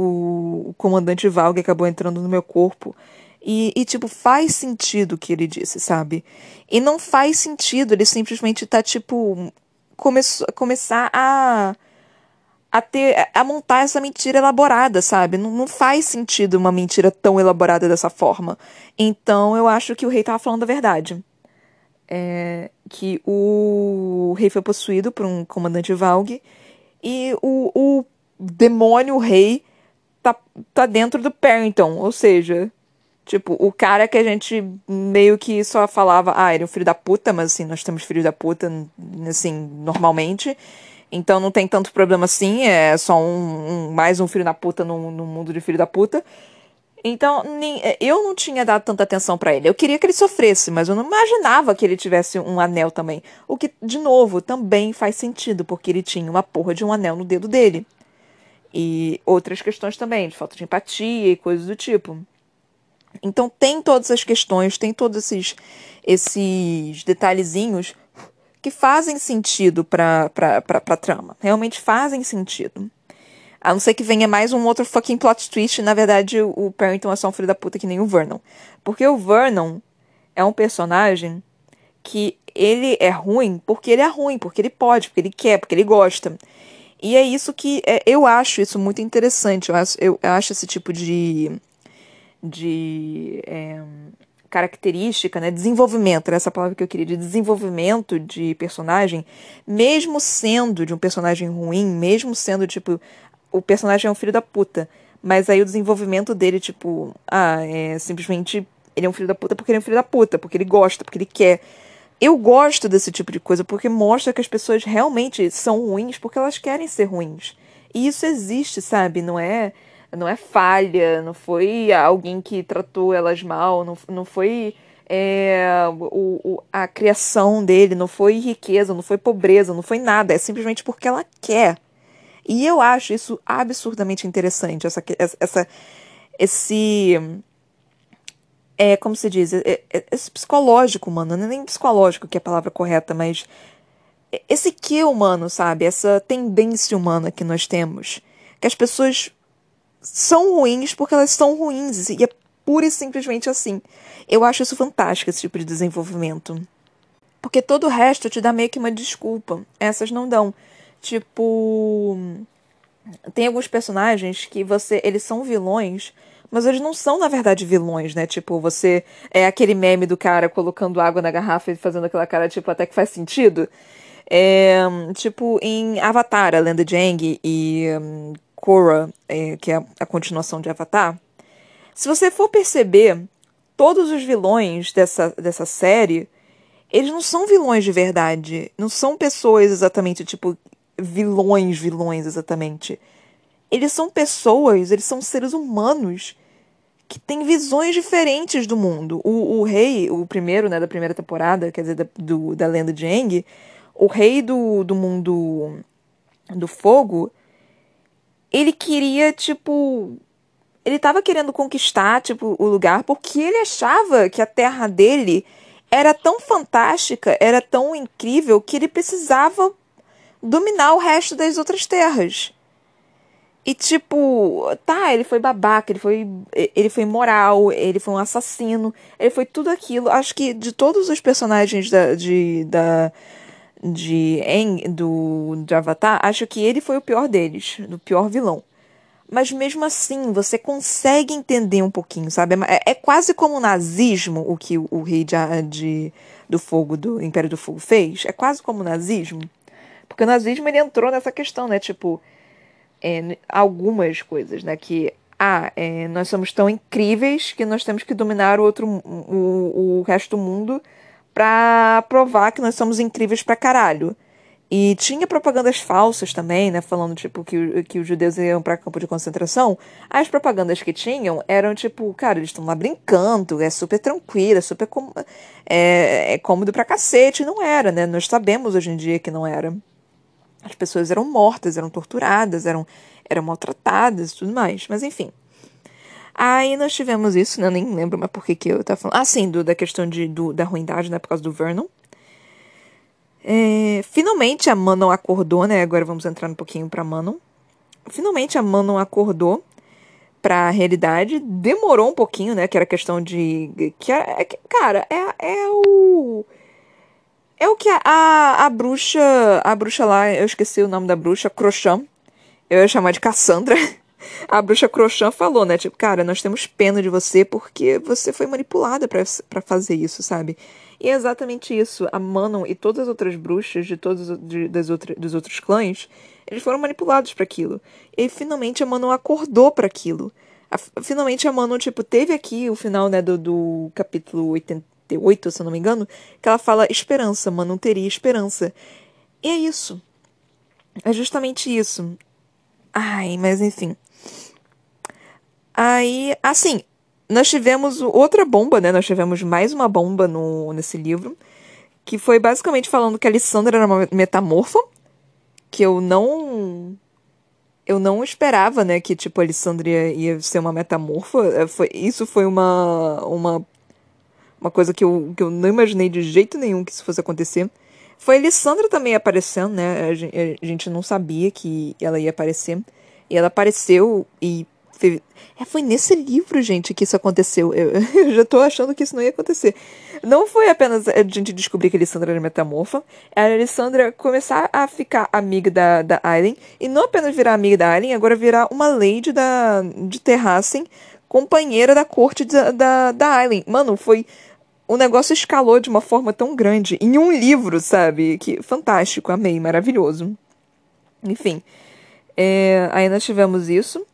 o comandante Valg acabou entrando no meu corpo. E, e, tipo, faz sentido o que ele disse, sabe? E não faz sentido ele simplesmente tá, tipo, começou, começar a a ter a montar essa mentira elaborada, sabe? Não, não, faz sentido uma mentira tão elaborada dessa forma. Então eu acho que o rei tava falando a verdade. É, que o rei foi possuído por um comandante Valg e o, o demônio rei tá, tá dentro do Parrington, ou seja, Tipo, o cara que a gente meio que só falava, ah, ele é um filho da puta, mas assim, nós temos filhos da puta, assim, normalmente. Então não tem tanto problema assim, é só um, um mais um filho da puta no, no mundo de filho da puta. Então, nem, eu não tinha dado tanta atenção para ele. Eu queria que ele sofresse, mas eu não imaginava que ele tivesse um anel também. O que, de novo, também faz sentido, porque ele tinha uma porra de um anel no dedo dele. E outras questões também, de falta de empatia e coisas do tipo. Então tem todas as questões, tem todos esses, esses detalhezinhos que fazem sentido para a trama. Realmente fazem sentido. A não ser que venha mais um outro fucking plot twist. Na verdade, o Parrington é só um filho da puta que nem o Vernon. Porque o Vernon é um personagem que ele é ruim porque ele é ruim, porque ele pode, porque ele quer, porque ele gosta. E é isso que é, eu acho isso muito interessante. Eu acho, eu acho esse tipo de de é, característica, né, desenvolvimento, era essa palavra que eu queria, de desenvolvimento de personagem, mesmo sendo de um personagem ruim, mesmo sendo, tipo, o personagem é um filho da puta, mas aí o desenvolvimento dele, tipo, ah, é simplesmente ele é um filho da puta porque ele é um filho da puta, porque ele gosta, porque ele quer. Eu gosto desse tipo de coisa porque mostra que as pessoas realmente são ruins porque elas querem ser ruins. E isso existe, sabe? Não é não é falha, não foi alguém que tratou elas mal, não, não foi é, o, o, a criação dele, não foi riqueza, não foi pobreza, não foi nada, é simplesmente porque ela quer. E eu acho isso absurdamente interessante, essa, essa esse é como se diz, é, é, esse psicológico humano, não é nem psicológico que é a palavra correta, mas esse que humano, sabe? Essa tendência humana que nós temos, que as pessoas são ruins porque elas são ruins. E é pura e simplesmente assim. Eu acho isso fantástico, esse tipo de desenvolvimento. Porque todo o resto te dá meio que uma desculpa. Essas não dão. Tipo. Tem alguns personagens que você. Eles são vilões, mas eles não são, na verdade, vilões, né? Tipo, você. É aquele meme do cara colocando água na garrafa e fazendo aquela cara, tipo, até que faz sentido. É, tipo, em Avatar, a lenda de Aang e um, Korra, é, que é a continuação de Avatar, se você for perceber, todos os vilões dessa, dessa série, eles não são vilões de verdade. Não são pessoas exatamente, tipo, vilões, vilões exatamente. Eles são pessoas, eles são seres humanos que têm visões diferentes do mundo. O, o rei, o primeiro, né, da primeira temporada, quer dizer, da, do, da lenda de Aang, o rei do, do mundo do fogo, ele queria, tipo. Ele tava querendo conquistar, tipo, o lugar porque ele achava que a terra dele era tão fantástica, era tão incrível, que ele precisava dominar o resto das outras terras. E tipo, tá, ele foi babaca, ele foi ele foi imoral, ele foi um assassino, ele foi tudo aquilo. Acho que de todos os personagens da, de, da, de Eng do de Avatar, acho que ele foi o pior deles, do pior vilão. Mas mesmo assim, você consegue entender um pouquinho, sabe? É, é quase como o nazismo, o que o, o rei de, de, do fogo, do Império do Fogo fez. É quase como o nazismo. Porque o nazismo ele entrou nessa questão, né? Tipo, é, algumas coisas, né? Que ah, é, nós somos tão incríveis que nós temos que dominar o outro o, o resto do mundo para provar que nós somos incríveis pra caralho. E tinha propagandas falsas também, né? Falando, tipo, que, que os judeus iam para campo de concentração. As propagandas que tinham eram, tipo, cara, eles estão lá brincando, é super tranquilo, é super com, é, é cômodo pra cacete. Não era, né? Nós sabemos hoje em dia que não era. As pessoas eram mortas, eram torturadas, eram, eram maltratadas e tudo mais. Mas enfim. Aí nós tivemos isso, né? Eu nem lembro mais por que, que eu tava falando. Ah, sim, do, da questão de, do, da ruindade, né? Por causa do Vernon. É, finalmente a Manon acordou, né? Agora vamos entrar um pouquinho pra Manon. Finalmente a Manon acordou pra realidade. Demorou um pouquinho, né? Que era questão de. Que é, cara, é, é o. É o que a, a, a bruxa. A bruxa lá, eu esqueci o nome da bruxa, Crochan. Eu ia chamar de Cassandra. a bruxa Crochan falou, né? Tipo, cara, nós temos pena de você porque você foi manipulada para fazer isso, sabe? E é exatamente isso. A Manon e todas as outras bruxas de todos de, das outra, dos outros clãs, eles foram manipulados para aquilo. E finalmente a Manon acordou para aquilo. Finalmente a Manon, tipo, teve aqui o final, né, do, do capítulo 88, se eu não me engano, que ela fala esperança, Manon teria esperança. E é isso. É justamente isso. Ai, mas enfim. Aí, assim, nós tivemos outra bomba, né? Nós tivemos mais uma bomba no, nesse livro, que foi basicamente falando que a Alessandra era uma metamorfa, que eu não eu não esperava, né, que tipo a Alessandra ia, ia ser uma metamorfa. É, foi, isso foi uma uma uma coisa que eu, que eu não imaginei de jeito nenhum que isso fosse acontecer. Foi a Alessandra também aparecendo, né? A gente, não sabia que ela ia aparecer. E ela apareceu e é, foi nesse livro, gente, que isso aconteceu. Eu, eu, já tô achando que isso não ia acontecer. Não foi apenas a gente descobrir que a Alessandra era metamorfa, era a Alessandra começar a ficar amiga da, da Aileen, e não apenas virar amiga da Aileen, agora virar uma lady da, de Terrassen, companheira da corte da, da, da Aileen. Mano, foi. O negócio escalou de uma forma tão grande em um livro, sabe? Que fantástico, amei, maravilhoso. Enfim. É, aí nós tivemos isso.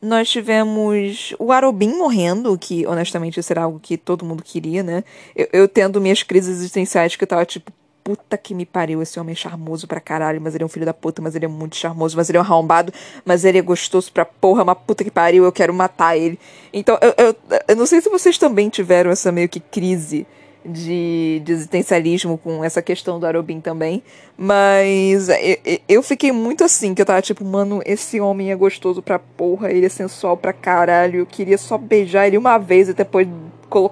Nós tivemos o Arobin morrendo, que honestamente será algo que todo mundo queria, né? Eu, eu tendo minhas crises existenciais que eu tava tipo, puta que me pariu, esse homem é charmoso pra caralho, mas ele é um filho da puta, mas ele é muito charmoso, mas ele é um arrombado, mas ele é gostoso pra porra, uma puta que pariu, eu quero matar ele. Então, eu, eu, eu não sei se vocês também tiveram essa meio que crise de, de existencialismo com essa questão do Arobin também. Mas eu, eu fiquei muito assim, que eu tava tipo, mano, esse homem é gostoso pra porra, ele é sensual pra caralho. Eu queria só beijar ele uma vez e depois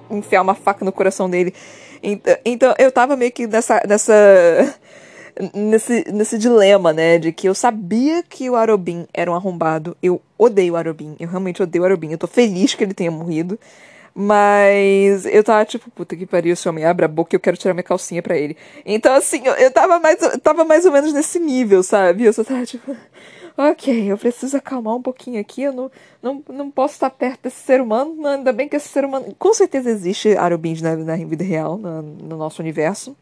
enfiar uma faca no coração dele. Então, então eu tava meio que nessa. nessa nesse, nesse dilema, né? De que eu sabia que o Arobin era um arrombado. Eu odeio o Arobin. Eu realmente odeio o Arobin. Eu tô feliz que ele tenha morrido. Mas eu tava tipo, puta que pariu, esse homem abre a boca e eu quero tirar minha calcinha pra ele. Então, assim, eu, eu tava, mais, eu tava mais ou menos nesse nível, sabe? Eu só tava tipo, ok, eu preciso acalmar um pouquinho aqui, eu não, não, não posso estar perto desse ser humano, ainda bem que esse ser humano. Com certeza existe Arubins na, na vida real, no, no nosso universo.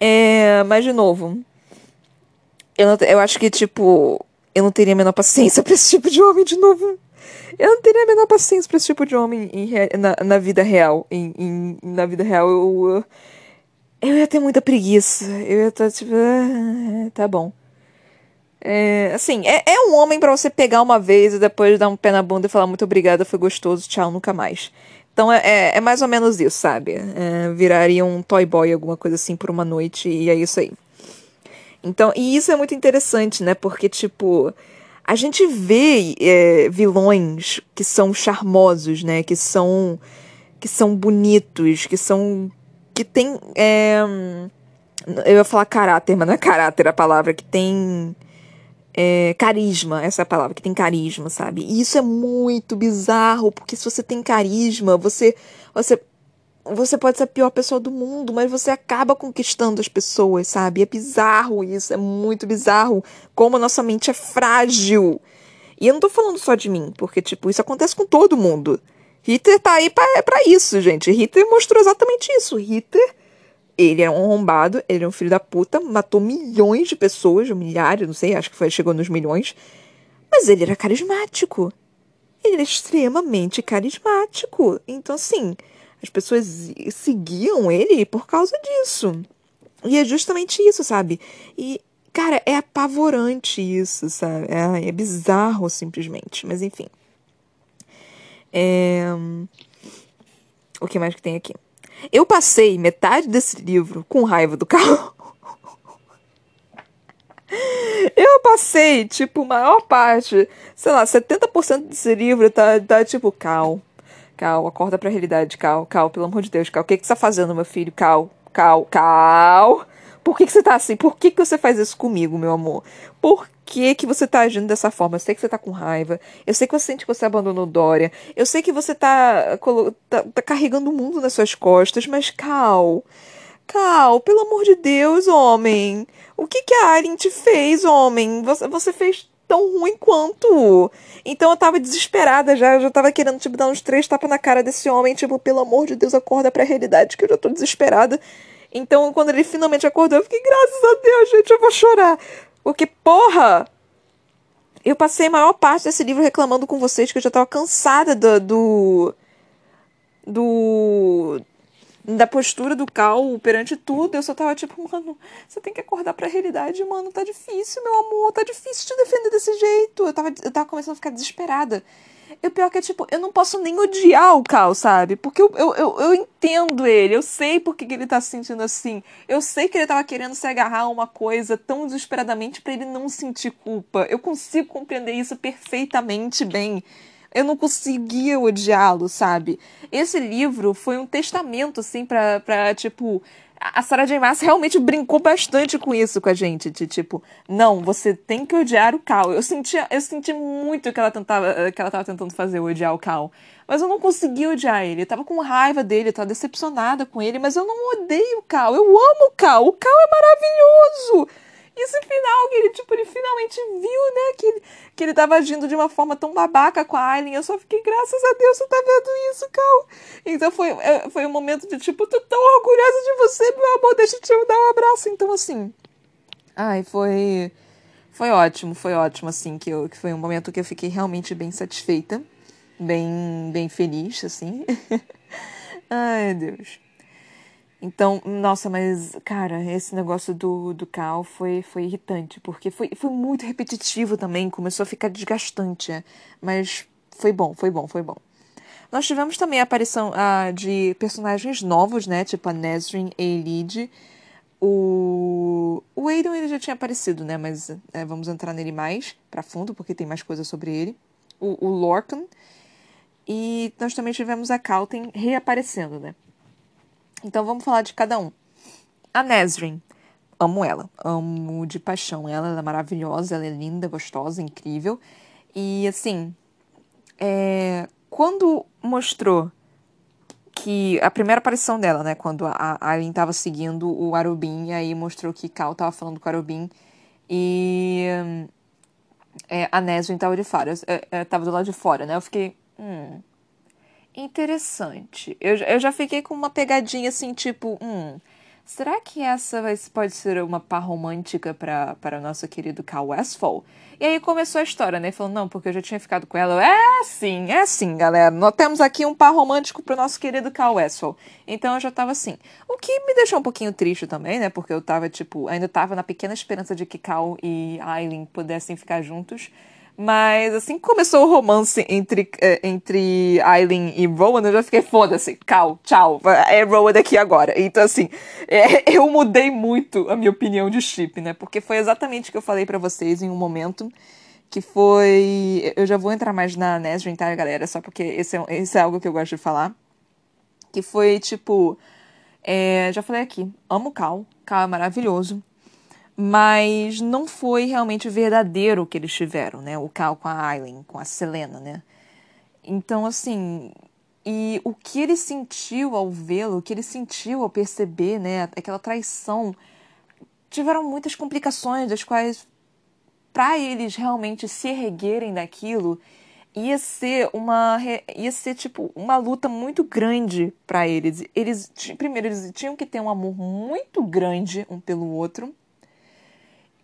É, mas, de novo, eu, não, eu acho que, tipo, eu não teria a menor paciência pra esse tipo de homem de novo. Eu não teria a menor paciência pra esse tipo de homem em, na, na vida real. Em, em, na vida real, eu, eu, eu ia ter muita preguiça. Eu ia estar tipo, ah, tá bom. É, assim, é, é um homem para você pegar uma vez e depois dar um pé na bunda e falar muito obrigada, foi gostoso, tchau, nunca mais. Então é, é, é mais ou menos isso, sabe? É, viraria um toy boy, alguma coisa assim, por uma noite, e é isso aí. Então, e isso é muito interessante, né? Porque, tipo, a gente vê é, vilões que são charmosos, né? Que são que são bonitos, que são que tem é, eu ia falar caráter, mas não é caráter a palavra que tem é, carisma, essa é a palavra, que tem carisma, sabe? E isso é muito bizarro, porque se você tem carisma, você você você pode ser a pior pessoa do mundo, mas você acaba conquistando as pessoas, sabe? É bizarro isso, é muito bizarro como a nossa mente é frágil. E eu não tô falando só de mim, porque, tipo, isso acontece com todo mundo. Hitler tá aí pra, pra isso, gente. Hitler mostrou exatamente isso. Hitler, ele é um arrombado, ele é um filho da puta, matou milhões de pessoas, milhares, não sei, acho que foi, chegou nos milhões. Mas ele era carismático. Ele era extremamente carismático. Então, assim, as pessoas seguiam ele por causa disso. E é justamente isso, sabe? E, cara, é apavorante isso, sabe? É, é bizarro, simplesmente. Mas, enfim. É... O que mais que tem aqui? Eu passei metade desse livro com raiva do carro. Eu passei, tipo, maior parte, sei lá, 70% desse livro tá, tá tipo, Cal. Cal, acorda pra realidade, Cal. Cal, pelo amor de Deus, Cal. O que, que você tá fazendo, meu filho? Cal, Cal, Cal. Por que, que você tá assim? Por que, que você faz isso comigo, meu amor? Por que, que você tá agindo dessa forma? Eu sei que você tá com raiva. Eu sei que você sente que você abandonou Dória. Eu sei que você tá, tá, tá carregando o mundo nas suas costas, mas Cal. Cal, pelo amor de Deus, homem. O que, que a Aileen te fez, homem? Você, você fez tão ruim quanto. Então eu tava desesperada já, eu já tava querendo, tipo, dar uns três tapas na cara desse homem, tipo, pelo amor de Deus, acorda pra realidade, que eu já tô desesperada. Então, quando ele finalmente acordou, eu fiquei, graças a Deus, gente, eu vou chorar. Porque, porra! Eu passei a maior parte desse livro reclamando com vocês que eu já tava cansada do. do. do da postura do Cal perante tudo. Eu só tava tipo, mano, você tem que acordar pra realidade, mano. Tá difícil, meu amor. Tá difícil te defender desse jeito. Eu tava, eu tava começando a ficar desesperada. E o pior é que é, tipo, eu não posso nem odiar o Cal, sabe? Porque eu, eu, eu, entendo ele, eu sei porque que ele tá se sentindo assim. Eu sei que ele tava querendo se agarrar a uma coisa tão desesperadamente para ele não sentir culpa. Eu consigo compreender isso perfeitamente bem eu não conseguia odiá-lo, sabe? Esse livro foi um testamento, assim, pra, pra tipo. A Sarah J. Maas realmente brincou bastante com isso com a gente, de tipo, não, você tem que odiar o Cal. Eu senti, eu senti muito que ela tentava, que ela tava tentando fazer odiar o Cal, mas eu não conseguia odiar ele. Eu tava com raiva dele, eu tava decepcionada com ele, mas eu não odeio o Cal. Eu amo o Cal. O Cal é maravilhoso. Esse final, que ele, tipo, ele finalmente viu, né, que ele, que ele tava agindo de uma forma tão babaca com a Aileen. Eu só fiquei, graças a Deus, você tá vendo isso, Cal. Então foi, é, foi um momento de, tipo, tô tão orgulhosa de você, meu amor, deixa eu te dar um abraço. Então, assim, ai, foi... Foi ótimo, foi ótimo, assim, que, eu, que foi um momento que eu fiquei realmente bem satisfeita, bem, bem feliz, assim. ai, Deus. Então, nossa, mas, cara, esse negócio do, do Cal foi, foi irritante, porque foi, foi muito repetitivo também, começou a ficar desgastante, é. mas foi bom, foi bom, foi bom. Nós tivemos também a aparição ah, de personagens novos, né, tipo a Nesrin Elid, o, o Aiden ele já tinha aparecido, né, mas é, vamos entrar nele mais pra fundo, porque tem mais coisa sobre ele. O, o Lorcan, e nós também tivemos a Calten reaparecendo, né. Então vamos falar de cada um. A Nesrin. Amo ela. Amo de paixão ela. Ela é maravilhosa, ela é linda, gostosa, incrível. E assim, é... quando mostrou que a primeira aparição dela, né, quando a Aileen estava seguindo o Arubin, e aí mostrou que Cal estava falando com o Arubin e é, a Nesrin estava de fora, estava do lado de fora, né? Eu fiquei, hum, interessante. Eu, eu já fiquei com uma pegadinha assim, tipo, hum, será que essa pode ser uma par romântica para para nosso querido Cal Westfall? E aí começou a história, né? Falando, não, porque eu já tinha ficado com ela. É sim, é sim, galera. Nós temos aqui um par romântico pro nosso querido Cal Westfall. Então eu já tava assim. O que me deixou um pouquinho triste também, né? Porque eu tava, tipo, ainda tava na pequena esperança de que Cal e Aileen pudessem ficar juntos. Mas assim começou o romance entre, eh, entre Aileen e Rowan, eu já fiquei, foda-se, cal, tchau, é Rowan daqui agora. Então, assim, é, eu mudei muito a minha opinião de chip, né? Porque foi exatamente o que eu falei para vocês em um momento que foi. Eu já vou entrar mais na Nesrin, tá, galera? Só porque esse é, esse é algo que eu gosto de falar. Que foi tipo. É, já falei aqui, amo Cal, Cal é maravilhoso mas não foi realmente verdadeiro o que eles tiveram, né? O Cal com a Aileen, com a Selena, né? Então, assim, e o que ele sentiu ao vê-lo, o que ele sentiu ao perceber, né, aquela traição, tiveram muitas complicações, das quais, para eles realmente se erguerem daquilo, ia ser uma ia ser tipo uma luta muito grande para eles. Eles primeiro eles tinham que ter um amor muito grande um pelo outro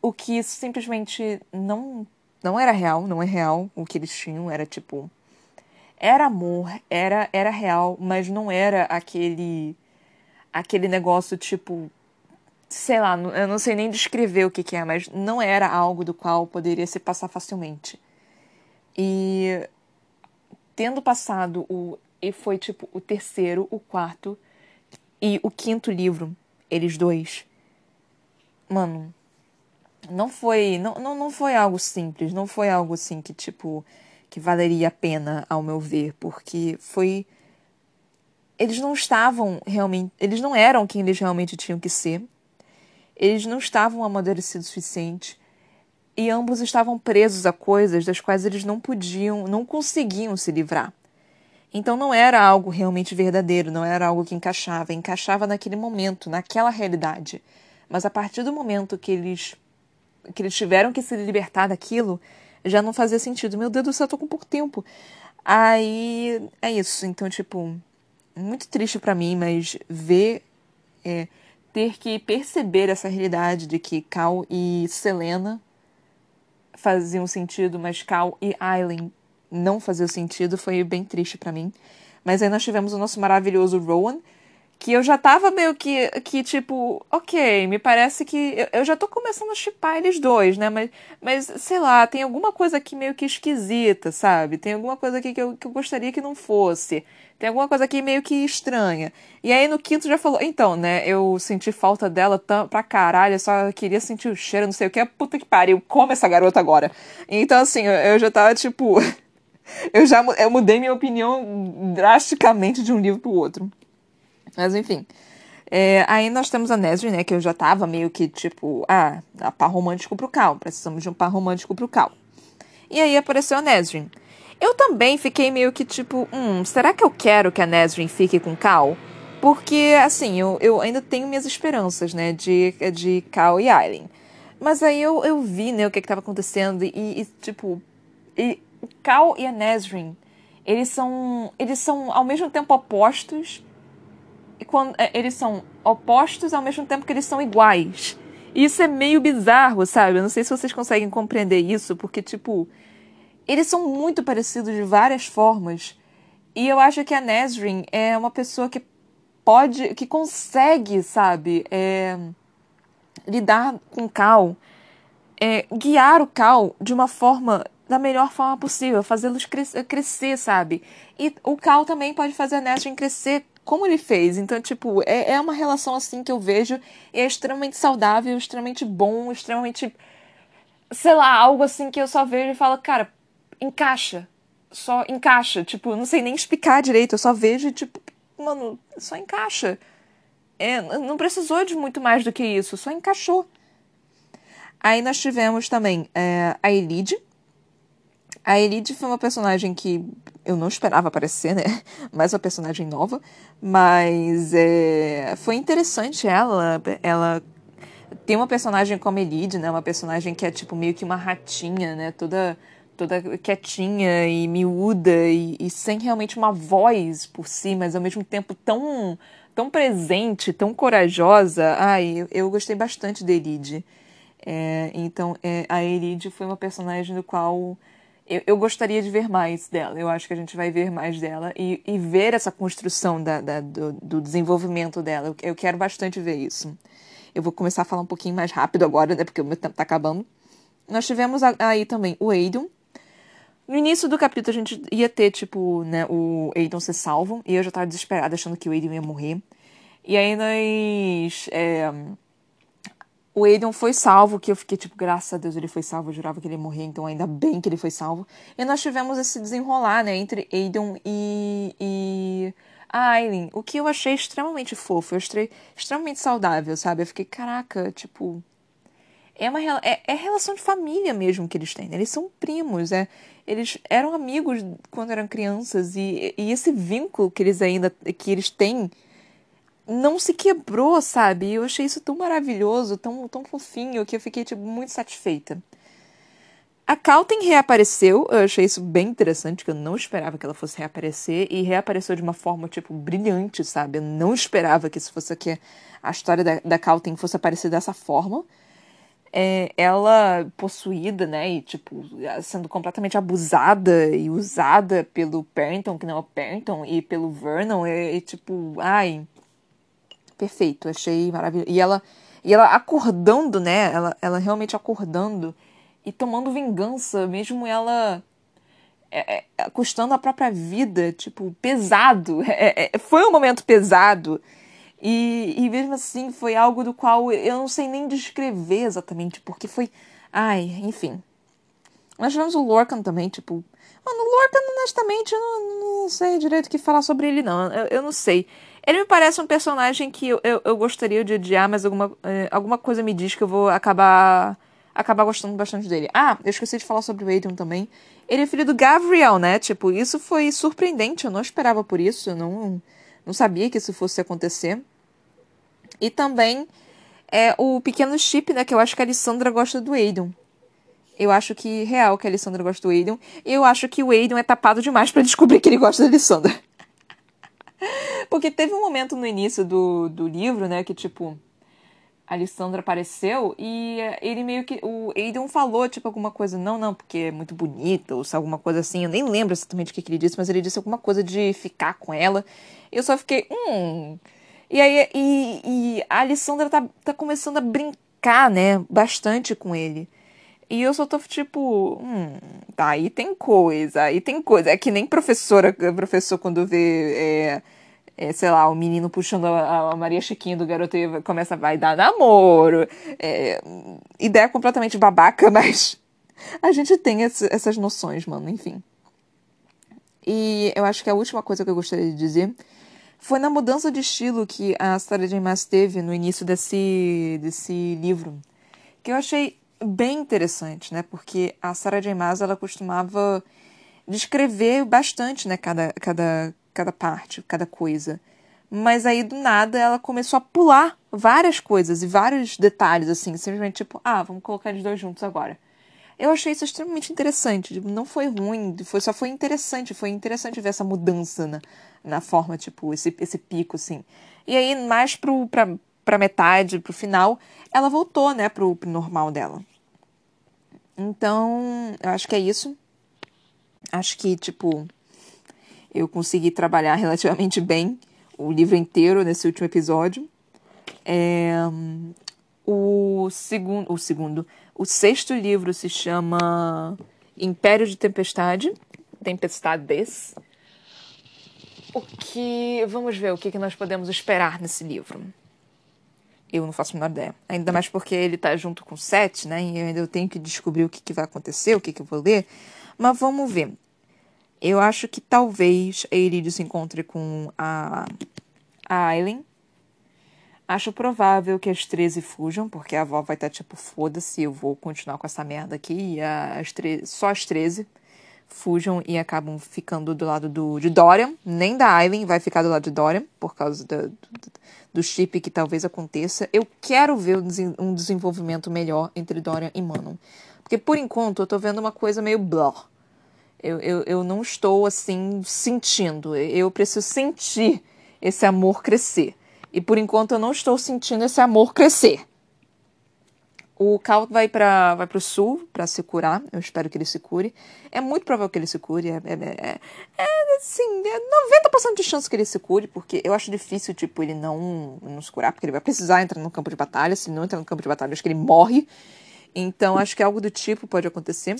o que simplesmente não não era real, não é real o que eles tinham, era tipo era amor, era era real, mas não era aquele aquele negócio tipo sei lá, eu não sei nem descrever o que, que é, mas não era algo do qual poderia se passar facilmente. E tendo passado o e foi tipo o terceiro, o quarto e o quinto livro, eles dois. Mano, não foi não, não, não foi algo simples, não foi algo assim que tipo que valeria a pena ao meu ver, porque foi eles não estavam realmente, eles não eram quem eles realmente tinham que ser. Eles não estavam amadurecidos o suficiente e ambos estavam presos a coisas das quais eles não podiam, não conseguiam se livrar. Então não era algo realmente verdadeiro, não era algo que encaixava, encaixava naquele momento, naquela realidade. Mas a partir do momento que eles que eles tiveram que se libertar daquilo, já não fazia sentido. Meu Deus do céu, tô com pouco tempo. Aí é isso. Então, tipo, muito triste para mim, mas ver é, ter que perceber essa realidade de que Cal e Selena faziam sentido, mas Cal e Aileen não faziam sentido, foi bem triste para mim. Mas aí nós tivemos o nosso maravilhoso Rowan, que eu já tava meio que, que tipo, ok, me parece que. Eu, eu já tô começando a chipar eles dois, né? Mas, mas, sei lá, tem alguma coisa aqui meio que esquisita, sabe? Tem alguma coisa aqui que eu, que eu gostaria que não fosse. Tem alguma coisa aqui meio que estranha. E aí no quinto já falou, então, né? Eu senti falta dela pra caralho, eu só queria sentir o cheiro, não sei o que. Puta que pariu, come essa garota agora. Então, assim, eu, eu já tava tipo. eu já eu mudei minha opinião drasticamente de um livro pro outro. Mas enfim. É, aí nós temos a Nesrin, né? Que eu já tava meio que tipo, ah, par romântico pro Cal. Precisamos de um par romântico pro Cal. E aí apareceu a Nesrin. Eu também fiquei meio que tipo, hum, será que eu quero que a Nesrin fique com Cal? Porque, assim, eu, eu ainda tenho minhas esperanças, né, de, de Cal e Aileen. Mas aí eu, eu vi, né, o que estava acontecendo e, e, tipo, e, o Cal e a Nesrin, eles são, eles são ao mesmo tempo opostos, quando é, eles são opostos ao mesmo tempo que eles são iguais. E isso é meio bizarro, sabe? Eu não sei se vocês conseguem compreender isso, porque, tipo, eles são muito parecidos de várias formas. E eu acho que a Nesrin é uma pessoa que pode, que consegue, sabe, é, lidar com Cal, é, guiar o Cal de uma forma da melhor forma possível, fazê-los cres crescer, sabe? E o Cal também pode fazer a Nesrin crescer como ele fez. Então, tipo, é, é uma relação assim que eu vejo e é extremamente saudável, extremamente bom, extremamente. Sei lá, algo assim que eu só vejo e falo, cara, encaixa. Só encaixa. Tipo, não sei nem explicar direito, eu só vejo e, tipo, mano, só encaixa. É, não precisou de muito mais do que isso, só encaixou. Aí nós tivemos também é, a Elide. A Elide foi uma personagem que eu não esperava aparecer, né? Mais uma personagem nova. Mas é, foi interessante ela. Ela tem uma personagem como Elide, né? Uma personagem que é tipo meio que uma ratinha, né? Toda toda quietinha e miúda e, e, sem realmente uma voz por si, mas ao mesmo tempo tão tão presente, tão corajosa. Ai, eu, eu gostei bastante da Elide. É, então, é, a Elide foi uma personagem do qual eu, eu, gostaria de ver mais dela. Eu acho que a gente vai ver mais dela e, e ver essa construção da, da do, do, desenvolvimento dela. Eu, eu, quero bastante ver isso. Eu vou começar a falar um pouquinho mais rápido agora, né? Porque o meu tempo tá acabando. Nós tivemos aí também o Aidon. No início do capítulo a gente ia ter, tipo, né, o Aidon ser salvo. E eu já tava desesperada achando que o Aidon ia morrer. E aí nós. É o Aiden foi salvo, que eu fiquei tipo, graças a Deus ele foi salvo, eu jurava que ele ia morrer, então ainda bem que ele foi salvo. E nós tivemos esse desenrolar, né, entre Aiden e, e a Aileen, o que eu achei extremamente fofo, eu achei extremamente saudável, sabe? Eu fiquei, caraca, tipo. É uma é, é relação de família mesmo que eles têm, né? Eles são primos, é, eles eram amigos quando eram crianças e, e esse vínculo que eles ainda que eles têm não se quebrou, sabe? Eu achei isso tão maravilhoso, tão, tão fofinho, que eu fiquei tipo, muito satisfeita. A Calten reapareceu, eu achei isso bem interessante, que eu não esperava que ela fosse reaparecer, e reapareceu de uma forma, tipo, brilhante, sabe? Eu não esperava que isso fosse aqui, a história da, da Calten fosse aparecer dessa forma. É, ela possuída, né, e, tipo, sendo completamente abusada e usada pelo Perrington, que não é o Perrington, e pelo Vernon, e, e tipo, ai, perfeito, achei maravilhoso. E ela, e ela acordando, né? Ela, ela realmente acordando e tomando vingança, mesmo ela é, é, custando a própria vida, tipo, pesado. É, é, foi um momento pesado. E, e mesmo assim foi algo do qual eu não sei nem descrever exatamente, porque foi. Ai, enfim. Nós tivemos o Lorcan também, tipo. Mano, o Lorcan, honestamente, eu não, não sei direito o que falar sobre ele, não. Eu, eu não sei. Ele me parece um personagem que eu, eu, eu gostaria de odiar, mas alguma, eh, alguma coisa me diz que eu vou acabar acabar gostando bastante dele. Ah, eu esqueci de falar sobre o Aiden também. Ele é filho do Gabriel, né? Tipo, isso foi surpreendente. Eu não esperava por isso. Eu não, não sabia que isso fosse acontecer. E também é o pequeno chip, né? Que eu acho que a Alessandra gosta do Aiden. Eu acho que real que a Alessandra gosta do Aiden. Eu acho que o Aiden é tapado demais para descobrir que ele gosta da Alessandra. Porque teve um momento no início do, do livro, né? Que tipo a Alessandra apareceu e ele meio que. O Aiden falou, tipo, alguma coisa, não, não, porque é muito bonita, ou alguma coisa assim. Eu nem lembro exatamente o que, que ele disse, mas ele disse alguma coisa de ficar com ela. Eu só fiquei, hum. E aí, e, e a Alessandra tá, tá começando a brincar, né, bastante com ele. E eu só tô tipo, hum, tá, aí tem coisa, aí tem coisa. É que nem professora, professor quando vê. É, é, sei lá, o menino puxando a, a Maria Chiquinha do garoto e começa a vai dar namoro. É, ideia completamente babaca, mas a gente tem esse, essas noções, mano, enfim. E eu acho que a última coisa que eu gostaria de dizer foi na mudança de estilo que a Sarah J. Maas teve no início desse, desse livro, que eu achei bem interessante, né? Porque a Sarah J. Maas, ela costumava descrever bastante, né, cada, cada, cada parte, cada coisa. Mas aí do nada ela começou a pular várias coisas e vários detalhes, assim, simplesmente tipo, ah, vamos colocar eles dois juntos agora. Eu achei isso extremamente interessante. Tipo, não foi ruim, foi, só foi interessante. Foi interessante ver essa mudança na, na forma, tipo, esse, esse pico, assim. E aí, mais pro, pra, pra metade, pro final, ela voltou, né, pro, pro normal dela. Então, eu acho que é isso. Acho que, tipo, eu consegui trabalhar relativamente bem o livro inteiro nesse último episódio. É, o segundo, o segundo, o sexto livro se chama Império de Tempestade, Tempestades. O que, vamos ver o que, que nós podemos esperar nesse livro. Eu não faço a menor ideia. Ainda mais porque ele está junto com sete, né? E eu ainda tenho que descobrir o que, que vai acontecer, o que, que eu vou ler. Mas vamos ver. Eu acho que talvez a Iridio se encontre com a, a Aileen. Acho provável que as 13 fujam, porque a avó vai estar tá, tipo, foda-se, eu vou continuar com essa merda aqui. E as tre só as 13 fujam e acabam ficando do lado do, de Dorian. Nem da Aileen vai ficar do lado de Dorian, por causa do, do, chip que talvez aconteça. Eu quero ver um desenvolvimento melhor entre Dorian e Manon. Porque por enquanto eu tô vendo uma coisa meio blur eu, eu, eu não estou assim sentindo. Eu preciso sentir esse amor crescer. E por enquanto eu não estou sentindo esse amor crescer. O Cal vai para vai o sul para se curar. Eu espero que ele se cure. É muito provável que ele se cure. É, é, é, é assim, é 90% de chance que ele se cure, porque eu acho difícil, tipo, ele não, não se curar, porque ele vai precisar entrar no campo de batalha. Se não entrar no campo de batalha, acho que ele morre. Então, acho que algo do tipo pode acontecer.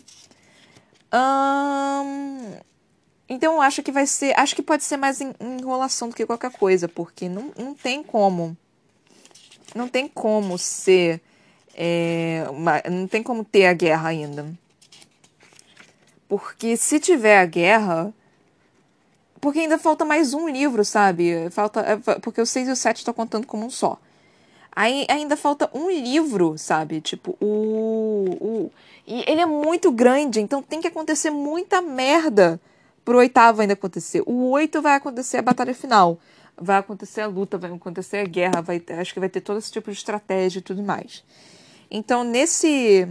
Hum, então acho que vai ser. Acho que pode ser mais enrolação do que qualquer coisa, porque não, não tem como. Não tem como ser. É, uma, não tem como ter a guerra ainda. Porque se tiver a guerra. Porque ainda falta mais um livro, sabe? Falta, é, porque o 6 e o 7 estão contando como um só. Aí ainda falta um livro, sabe? Tipo, o, o. E ele é muito grande, então tem que acontecer muita merda pro oitavo ainda acontecer. O oito vai acontecer a batalha final. Vai acontecer a luta, vai acontecer a guerra, vai, acho que vai ter todo esse tipo de estratégia e tudo mais. Então, nesse.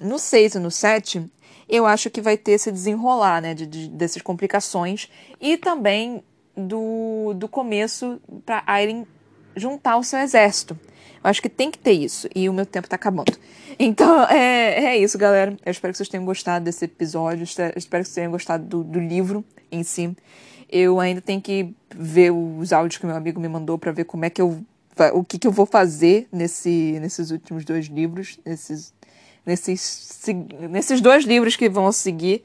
No 6 e no 7, eu acho que vai ter esse desenrolar, né? De, de, dessas complicações. E também do, do começo para Aileen juntar o seu exército. Eu acho que tem que ter isso. E o meu tempo tá acabando. Então, é, é isso, galera. Eu espero que vocês tenham gostado desse episódio. Espero que vocês tenham gostado do, do livro em si. Eu ainda tenho que ver os áudios que meu amigo me mandou para ver como é que eu. O que, que eu vou fazer nesse, nesses últimos dois livros. Nesses, nesses, nesses dois livros que vão seguir.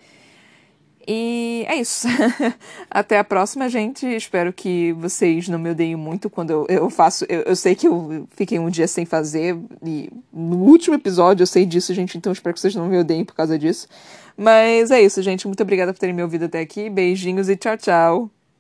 E é isso. Até a próxima, gente. Espero que vocês não me odeiem muito quando eu, eu faço. Eu, eu, sei que eu fiquei um dia sem fazer. E no último episódio eu sei disso, gente. Então espero que vocês não me odeiem por causa disso. Mas é isso, gente. Muito obrigada por terem me ouvido até aqui. Beijinhos e tchau, tchau.